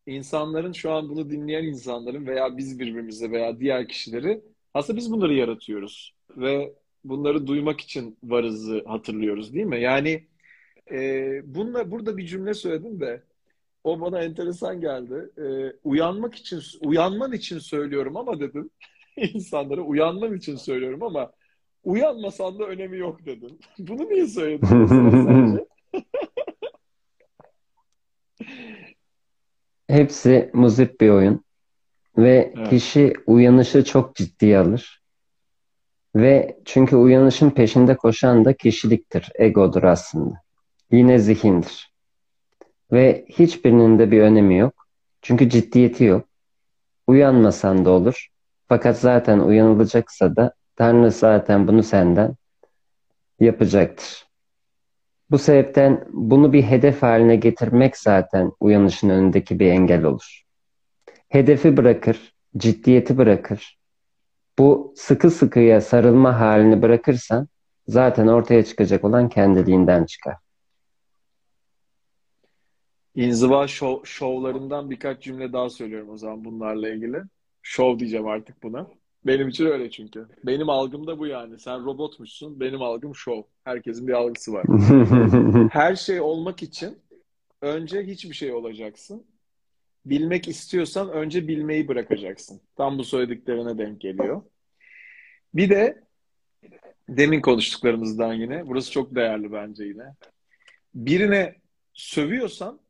insanların şu an bunu dinleyen insanların veya biz birbirimize veya diğer kişileri aslında biz bunları yaratıyoruz ve bunları duymak için varızı hatırlıyoruz değil mi? Yani e, bununla burada bir cümle söyledim de o bana enteresan geldi. E, uyanmak için uyanman için söylüyorum ama dedim insanlara uyanman için söylüyorum ama uyanmasan da önemi yok dedim. Bunu niye söyledin sence? Hepsi muzip bir oyun ve Evet. kişi uyanışı çok ciddiye alır. Ve çünkü uyanışın peşinde koşan da kişiliktir, egodur aslında. Yine zihindir. Ve hiçbirinin de bir önemi yok. Çünkü ciddiyeti yok. Uyanmasan da olur. Fakat zaten uyanılacaksa da Tanrı zaten bunu senden yapacaktır. Bu sebepten bunu bir hedef haline getirmek zaten uyanışın önündeki bir engel olur. Hedefi bırakır, ciddiyeti bırakır. Bu sıkı sıkıya sarılma halini bırakırsan zaten ortaya çıkacak olan kendiliğinden çıkar. İnziva şov, şovlarından birkaç cümle daha söylüyorum o zaman bunlarla ilgili. Şov diyeceğim artık buna. Benim için öyle çünkü. Benim algım da bu yani. Sen robotmuşsun, benim algım şov. Herkesin bir algısı var. Her şey olmak için önce hiçbir şey olacaksın. Bilmek istiyorsan önce bilmeyi bırakacaksın. Tam bu söylediklerine denk geliyor. Bir de demin konuştuklarımızdan yine, burası çok değerli bence yine. Birine sövüyorsan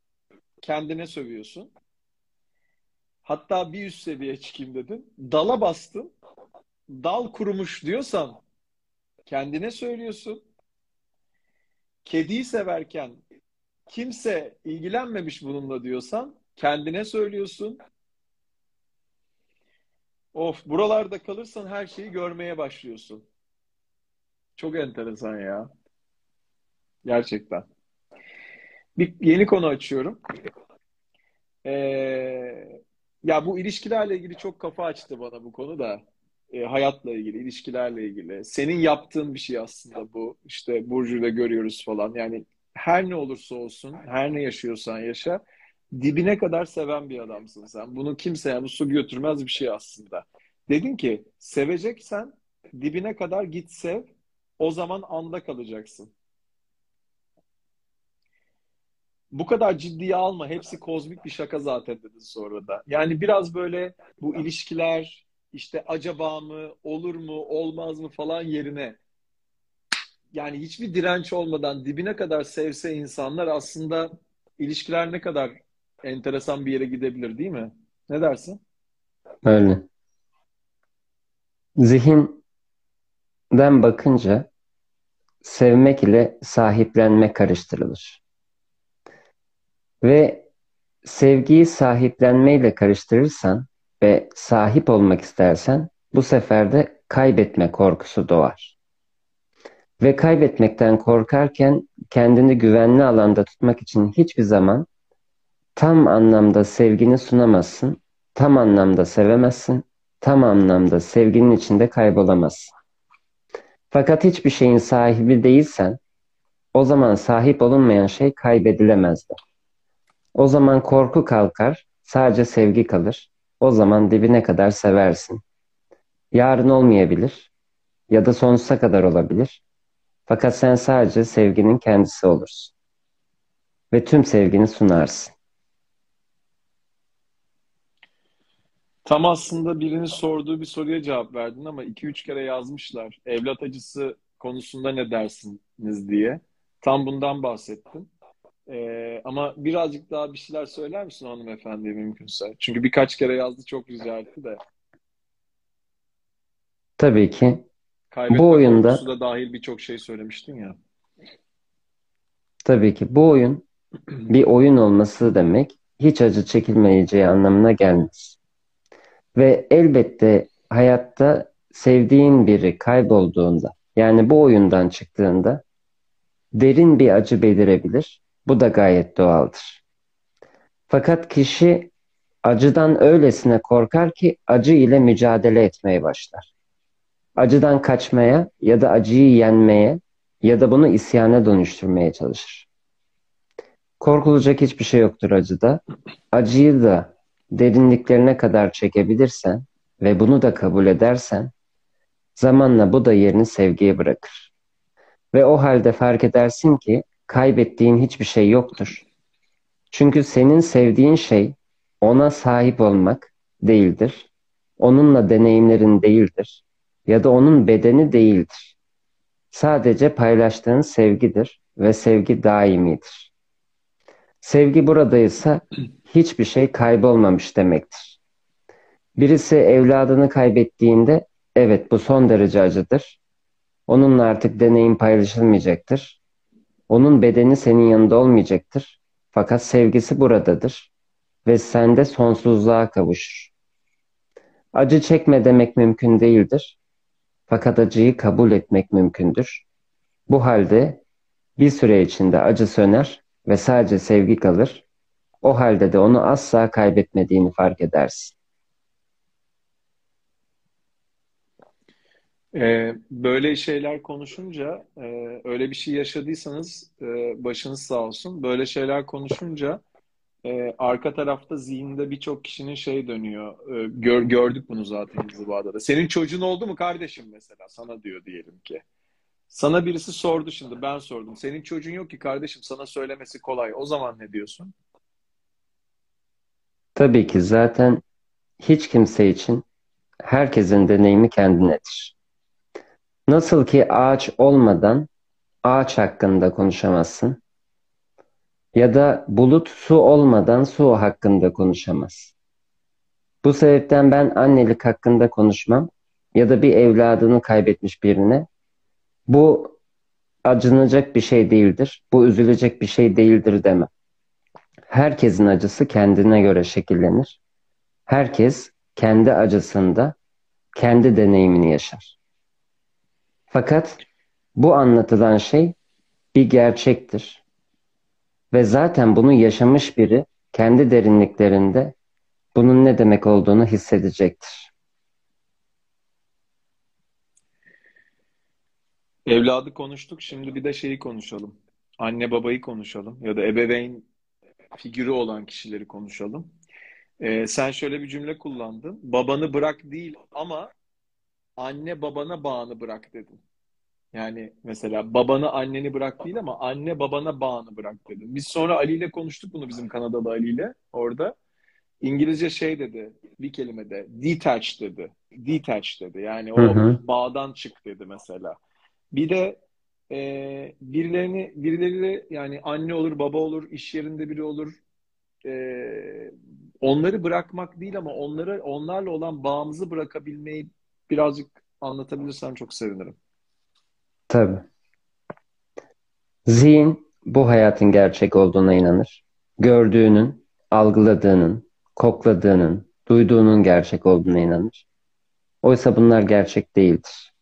kendine sövüyorsun. Hatta bir üst seviyeye çıkayım dedin. Dala bastın. Dal kurumuş diyorsan kendine söylüyorsun. Kediyi severken kimse ilgilenmemiş bununla diyorsan kendine söylüyorsun. Of buralarda kalırsan her şeyi görmeye başlıyorsun. Çok enteresan ya. Gerçekten. Bir yeni konu açıyorum. Ee, ya bu ilişkilerle ilgili çok kafa açtı bana bu konu da. Ee, hayatla ilgili, ilişkilerle ilgili. Senin yaptığın bir şey aslında bu. İşte Burcu'yla görüyoruz falan. Yani her ne olursa olsun, her ne yaşıyorsan yaşa, dibine kadar seven bir adamsın sen. Bunu kimseye bu su götürmez bir şey aslında. Dedin ki seveceksen dibine kadar git sev, o zaman anda kalacaksın. Bu kadar ciddiye alma. Hepsi kozmik bir şaka zaten dedin sonra da. Yani biraz böyle bu ilişkiler işte acaba mı, olur mu, olmaz mı falan yerine yani hiçbir direnç olmadan dibine kadar sevse insanlar aslında ilişkiler ne kadar enteresan bir yere gidebilir değil mi? Ne dersin? Öyle. Zihinden bakınca sevmek ile sahiplenme karıştırılır. Ve sevgiyi sahiplenmeyle karıştırırsan ve sahip olmak istersen bu sefer de kaybetme korkusu doğar. Ve kaybetmekten korkarken kendini güvenli alanda tutmak için hiçbir zaman tam anlamda sevgini sunamazsın, tam anlamda sevemezsin, tam anlamda sevginin içinde kaybolamazsın. Fakat hiçbir şeyin sahibi değilsen, o zaman sahip olunmayan şey kaybedilemezdi. O zaman korku kalkar, sadece sevgi kalır. O zaman dibine kadar seversin. Yarın olmayabilir ya da sonsuza kadar olabilir. Fakat sen sadece sevginin kendisi olursun. Ve tüm sevgini sunarsın. Tam aslında birinin sorduğu bir soruya cevap verdin ama iki üç kere yazmışlar. Evlat acısı konusunda ne dersiniz diye. Tam bundan bahsettim. Ee, ama birazcık daha bir şeyler söyler misin hanımefendiye mümkünse? Çünkü birkaç kere yazdı çok rica etti de. Tabii ki. Kaybetme Bu oyunda da dahil birçok şey söylemiştin ya. tabii ki bu oyun bir oyun olması demek hiç acı çekilmeyeceği anlamına gelmez. Ve elbette hayatta sevdiğin biri kaybolduğunda yani bu oyundan çıktığında derin bir acı belirebilir. Bu da gayet doğaldır. Fakat kişi acıdan öylesine korkar ki acı ile mücadele etmeye başlar. Acıdan kaçmaya ya da acıyı yenmeye ya da bunu isyana dönüştürmeye çalışır. Korkulacak hiçbir şey yoktur acıda. Acıyı da derinliklerine kadar çekebilirsen ve bunu da kabul edersen zamanla bu da yerini sevgiye bırakır. Ve o halde fark edersin ki kaybettiğin hiçbir şey yoktur. Çünkü senin sevdiğin şey ona sahip olmak değildir. Onunla deneyimlerin değildir. Ya da onun bedeni değildir. Sadece paylaştığın sevgidir ve sevgi daimidir. Sevgi buradaysa hiçbir şey kaybolmamış demektir. Birisi evladını kaybettiğinde evet bu son derece acıdır. Onunla artık deneyim paylaşılmayacaktır. Onun bedeni senin yanında olmayacaktır. Fakat sevgisi buradadır ve sende sonsuzluğa kavuşur. Acı çekme demek mümkün değildir. Fakat acıyı kabul etmek mümkündür. Bu halde bir süre içinde acı söner ve sadece sevgi kalır. O halde de onu asla kaybetmediğini fark edersin. Ee, böyle şeyler konuşunca, e, öyle bir şey yaşadıysanız e, başınız sağ olsun. Böyle şeyler konuşunca e, arka tarafta zihinde birçok kişinin şey dönüyor. E, gör- gördük bunu zaten inzivada da. Senin çocuğun oldu mu kardeşim mesela? Sana diyor diyelim ki. Sana birisi sordu şimdi, ben sordum. Senin çocuğun yok ki kardeşim, sana söylemesi kolay. O zaman ne diyorsun? Tabii ki zaten hiç kimse için herkesin deneyimi kendinedir. Nasıl ki ağaç olmadan ağaç hakkında konuşamazsın ya da bulut su olmadan su hakkında konuşamaz. Bu sebepten ben annelik hakkında konuşmam ya da bir evladını kaybetmiş birine bu acınacak bir şey değildir, bu üzülecek bir şey değildir demem. Herkesin acısı kendine göre şekillenir. Herkes kendi acısında kendi deneyimini yaşar. Fakat bu anlatılan şey bir gerçektir. Ve zaten bunu yaşamış biri kendi derinliklerinde bunun ne demek olduğunu hissedecektir. Evladı konuştuk, şimdi bir de şeyi konuşalım. Anne babayı konuşalım ya da ebeveyn figürü olan kişileri konuşalım. Ee, sen şöyle bir cümle kullandın. Babanı bırak değil ama anne babana bağını bırak dedin. Yani mesela babanı anneni bırak değil ama anne babana bağını bırak dedim. Biz sonra Ali ile konuştuk bunu bizim Kanadalı Ali ile orada. İngilizce şey dedi bir kelimede detach dedi. Detach dedi. Yani Hı o hı. bağdan çık dedi mesela. Bir de e, birilerini birileri yani anne olur, baba olur, iş yerinde biri olur. E, onları bırakmak değil ama onları onlarla olan bağımızı bırakabilmeyi birazcık anlatabilirsen çok sevinirim. Tabii. Zihin bu hayatın gerçek olduğuna inanır. Gördüğünün, algıladığının, kokladığının, duyduğunun gerçek olduğuna inanır. Oysa bunlar gerçek değildir.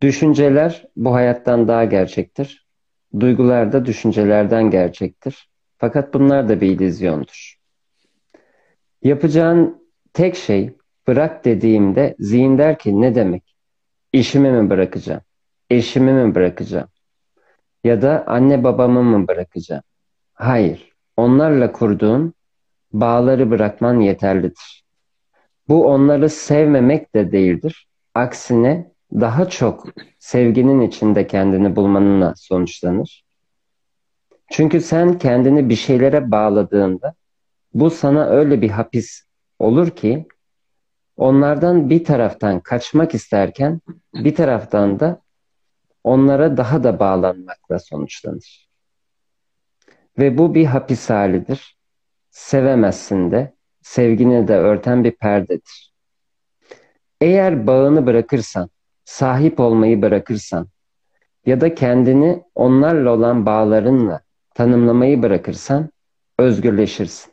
Düşünceler bu hayattan daha gerçektir. Duygular da düşüncelerden gerçektir. Fakat bunlar da bir illüzyondur. Yapacağın tek şey bırak dediğimde zihin der ki ne demek? İşimi mi bırakacağım? Eşimi mi bırakacağım? Ya da anne babamı mı bırakacağım? Hayır. Onlarla kurduğun bağları bırakman yeterlidir. Bu onları sevmemek de değildir. Aksine daha çok sevginin içinde kendini bulmanına sonuçlanır. Çünkü sen kendini bir şeylere bağladığında bu sana öyle bir hapis olur ki onlardan bir taraftan kaçmak isterken bir taraftan da onlara daha da bağlanmakla sonuçlanır. Ve bu bir hapis halidir. Sevemezsin de, sevgini de örten bir perdedir. Eğer bağını bırakırsan, sahip olmayı bırakırsan ya da kendini onlarla olan bağlarınla tanımlamayı bırakırsan özgürleşirsin.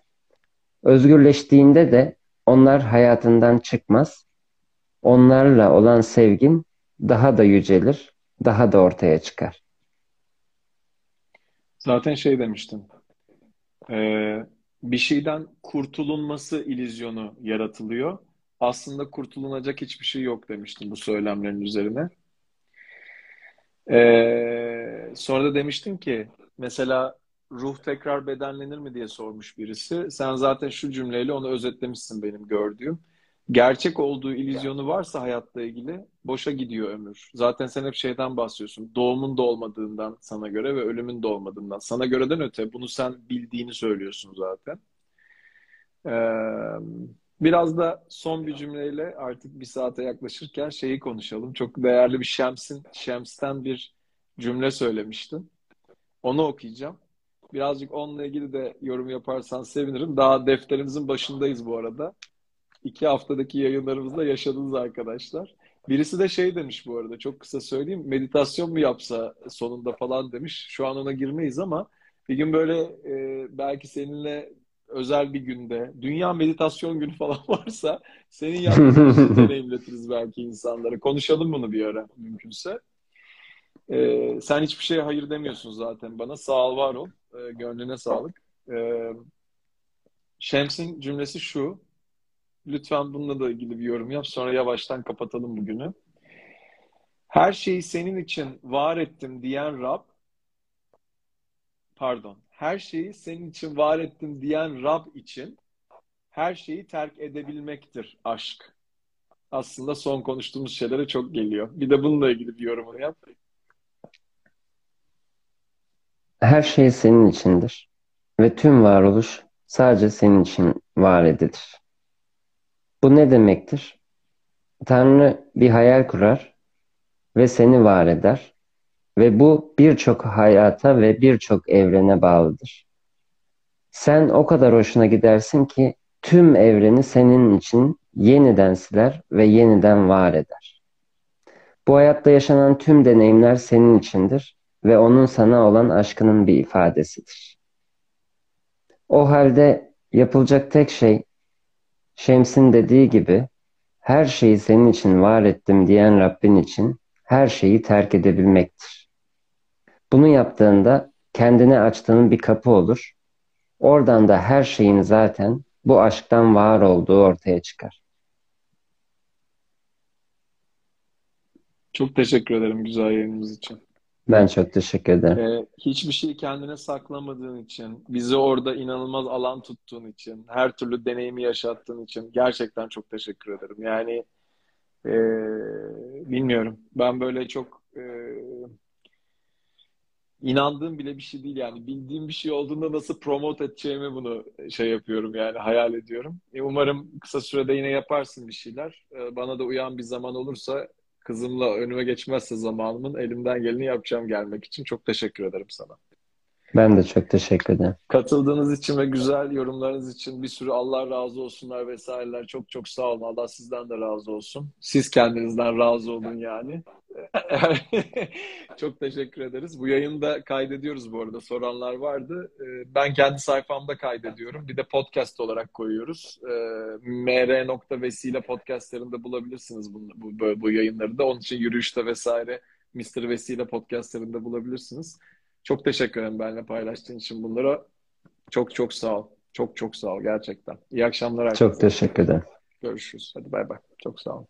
Özgürleştiğinde de onlar hayatından çıkmaz. Onlarla olan sevgin daha da yücelir, daha da ortaya çıkar. Zaten şey demiştin. Ee, bir şeyden kurtulunması illüzyonu yaratılıyor. Aslında kurtulunacak hiçbir şey yok demiştin bu söylemlerin üzerine. Ee, sonra da demiştin ki mesela ruh tekrar bedenlenir mi diye sormuş birisi. Sen zaten şu cümleyle onu özetlemişsin benim gördüğüm. Gerçek olduğu illüzyonu varsa hayatla ilgili boşa gidiyor ömür. Zaten sen hep şeyden bahsediyorsun. Doğumun da olmadığından sana göre ve ölümün de olmadığından. Sana göreden öte bunu sen bildiğini söylüyorsun zaten. Ee, biraz da son bir cümleyle artık bir saate yaklaşırken şeyi konuşalım. Çok değerli bir Şems'in, Şems'ten bir cümle söylemiştin. Onu okuyacağım. Birazcık onunla ilgili de yorum yaparsan sevinirim. Daha defterimizin başındayız bu arada. İki haftadaki yayınlarımızda yaşadınız arkadaşlar. Birisi de şey demiş bu arada çok kısa söyleyeyim. Meditasyon mu yapsa sonunda falan demiş. Şu an ona girmeyiz ama bir gün böyle e, belki seninle özel bir günde dünya meditasyon günü falan varsa senin yaptığın deneyimletiriz belki insanlara. Konuşalım bunu bir ara mümkünse. E, sen hiçbir şeye hayır demiyorsun zaten bana. Sağ ol, var ol. E, gönlüne sağlık. E, Şems'in cümlesi şu. Lütfen bununla da ilgili bir yorum yap. Sonra yavaştan kapatalım bugünü. Her şeyi senin için var ettim diyen Rab, pardon, her şeyi senin için var ettim diyen Rab için her şeyi terk edebilmektir aşk. Aslında son konuştuğumuz şeylere çok geliyor. Bir de bununla ilgili bir yorumunu yap. Her şey senin içindir ve tüm varoluş sadece senin için var edilir. Bu ne demektir? Tanrı bir hayal kurar ve seni var eder ve bu birçok hayata ve birçok evrene bağlıdır. Sen o kadar hoşuna gidersin ki tüm evreni senin için yeniden siler ve yeniden var eder. Bu hayatta yaşanan tüm deneyimler senin içindir ve onun sana olan aşkının bir ifadesidir. O halde yapılacak tek şey Şems'in dediği gibi her şeyi senin için var ettim diyen Rabbin için her şeyi terk edebilmektir. Bunu yaptığında kendine açtığın bir kapı olur. Oradan da her şeyin zaten bu aşktan var olduğu ortaya çıkar. Çok teşekkür ederim güzel yayınımız için. Ben çok teşekkür ederim. Ee, hiçbir şeyi kendine saklamadığın için, bizi orada inanılmaz alan tuttuğun için, her türlü deneyimi yaşattığın için gerçekten çok teşekkür ederim. Yani e, bilmiyorum. Ben böyle çok e, inandığım bile bir şey değil yani bildiğim bir şey olduğunda nasıl promote edeceğimi bunu şey yapıyorum yani hayal ediyorum. E, umarım kısa sürede yine yaparsın bir şeyler. E, bana da uyan bir zaman olursa kızımla önüme geçmezse zamanımın elimden geleni yapacağım gelmek için. Çok teşekkür ederim sana. Ben de çok teşekkür ederim. Katıldığınız için ve güzel yorumlarınız için bir sürü Allah razı olsunlar vesaireler. Çok çok sağ olun. Allah sizden de razı olsun. Siz kendinizden razı olun yani. Çok teşekkür ederiz. Bu yayını da kaydediyoruz bu arada. Soranlar vardı. Ee, ben kendi sayfamda kaydediyorum. Bir de podcast olarak koyuyoruz. Ee, mr.vesile podcastlarında bulabilirsiniz bu, bu, bu yayınları da. Onun için yürüyüşte vesaire Mr. Vesile podcastlarında bulabilirsiniz. Çok teşekkür ederim benimle paylaştığın için bunlara. Çok çok sağ ol. Çok çok sağ ol gerçekten. İyi akşamlar herkese. Çok teşekkür ederim. Görüşürüz. Hadi bay bay. Çok sağ ol.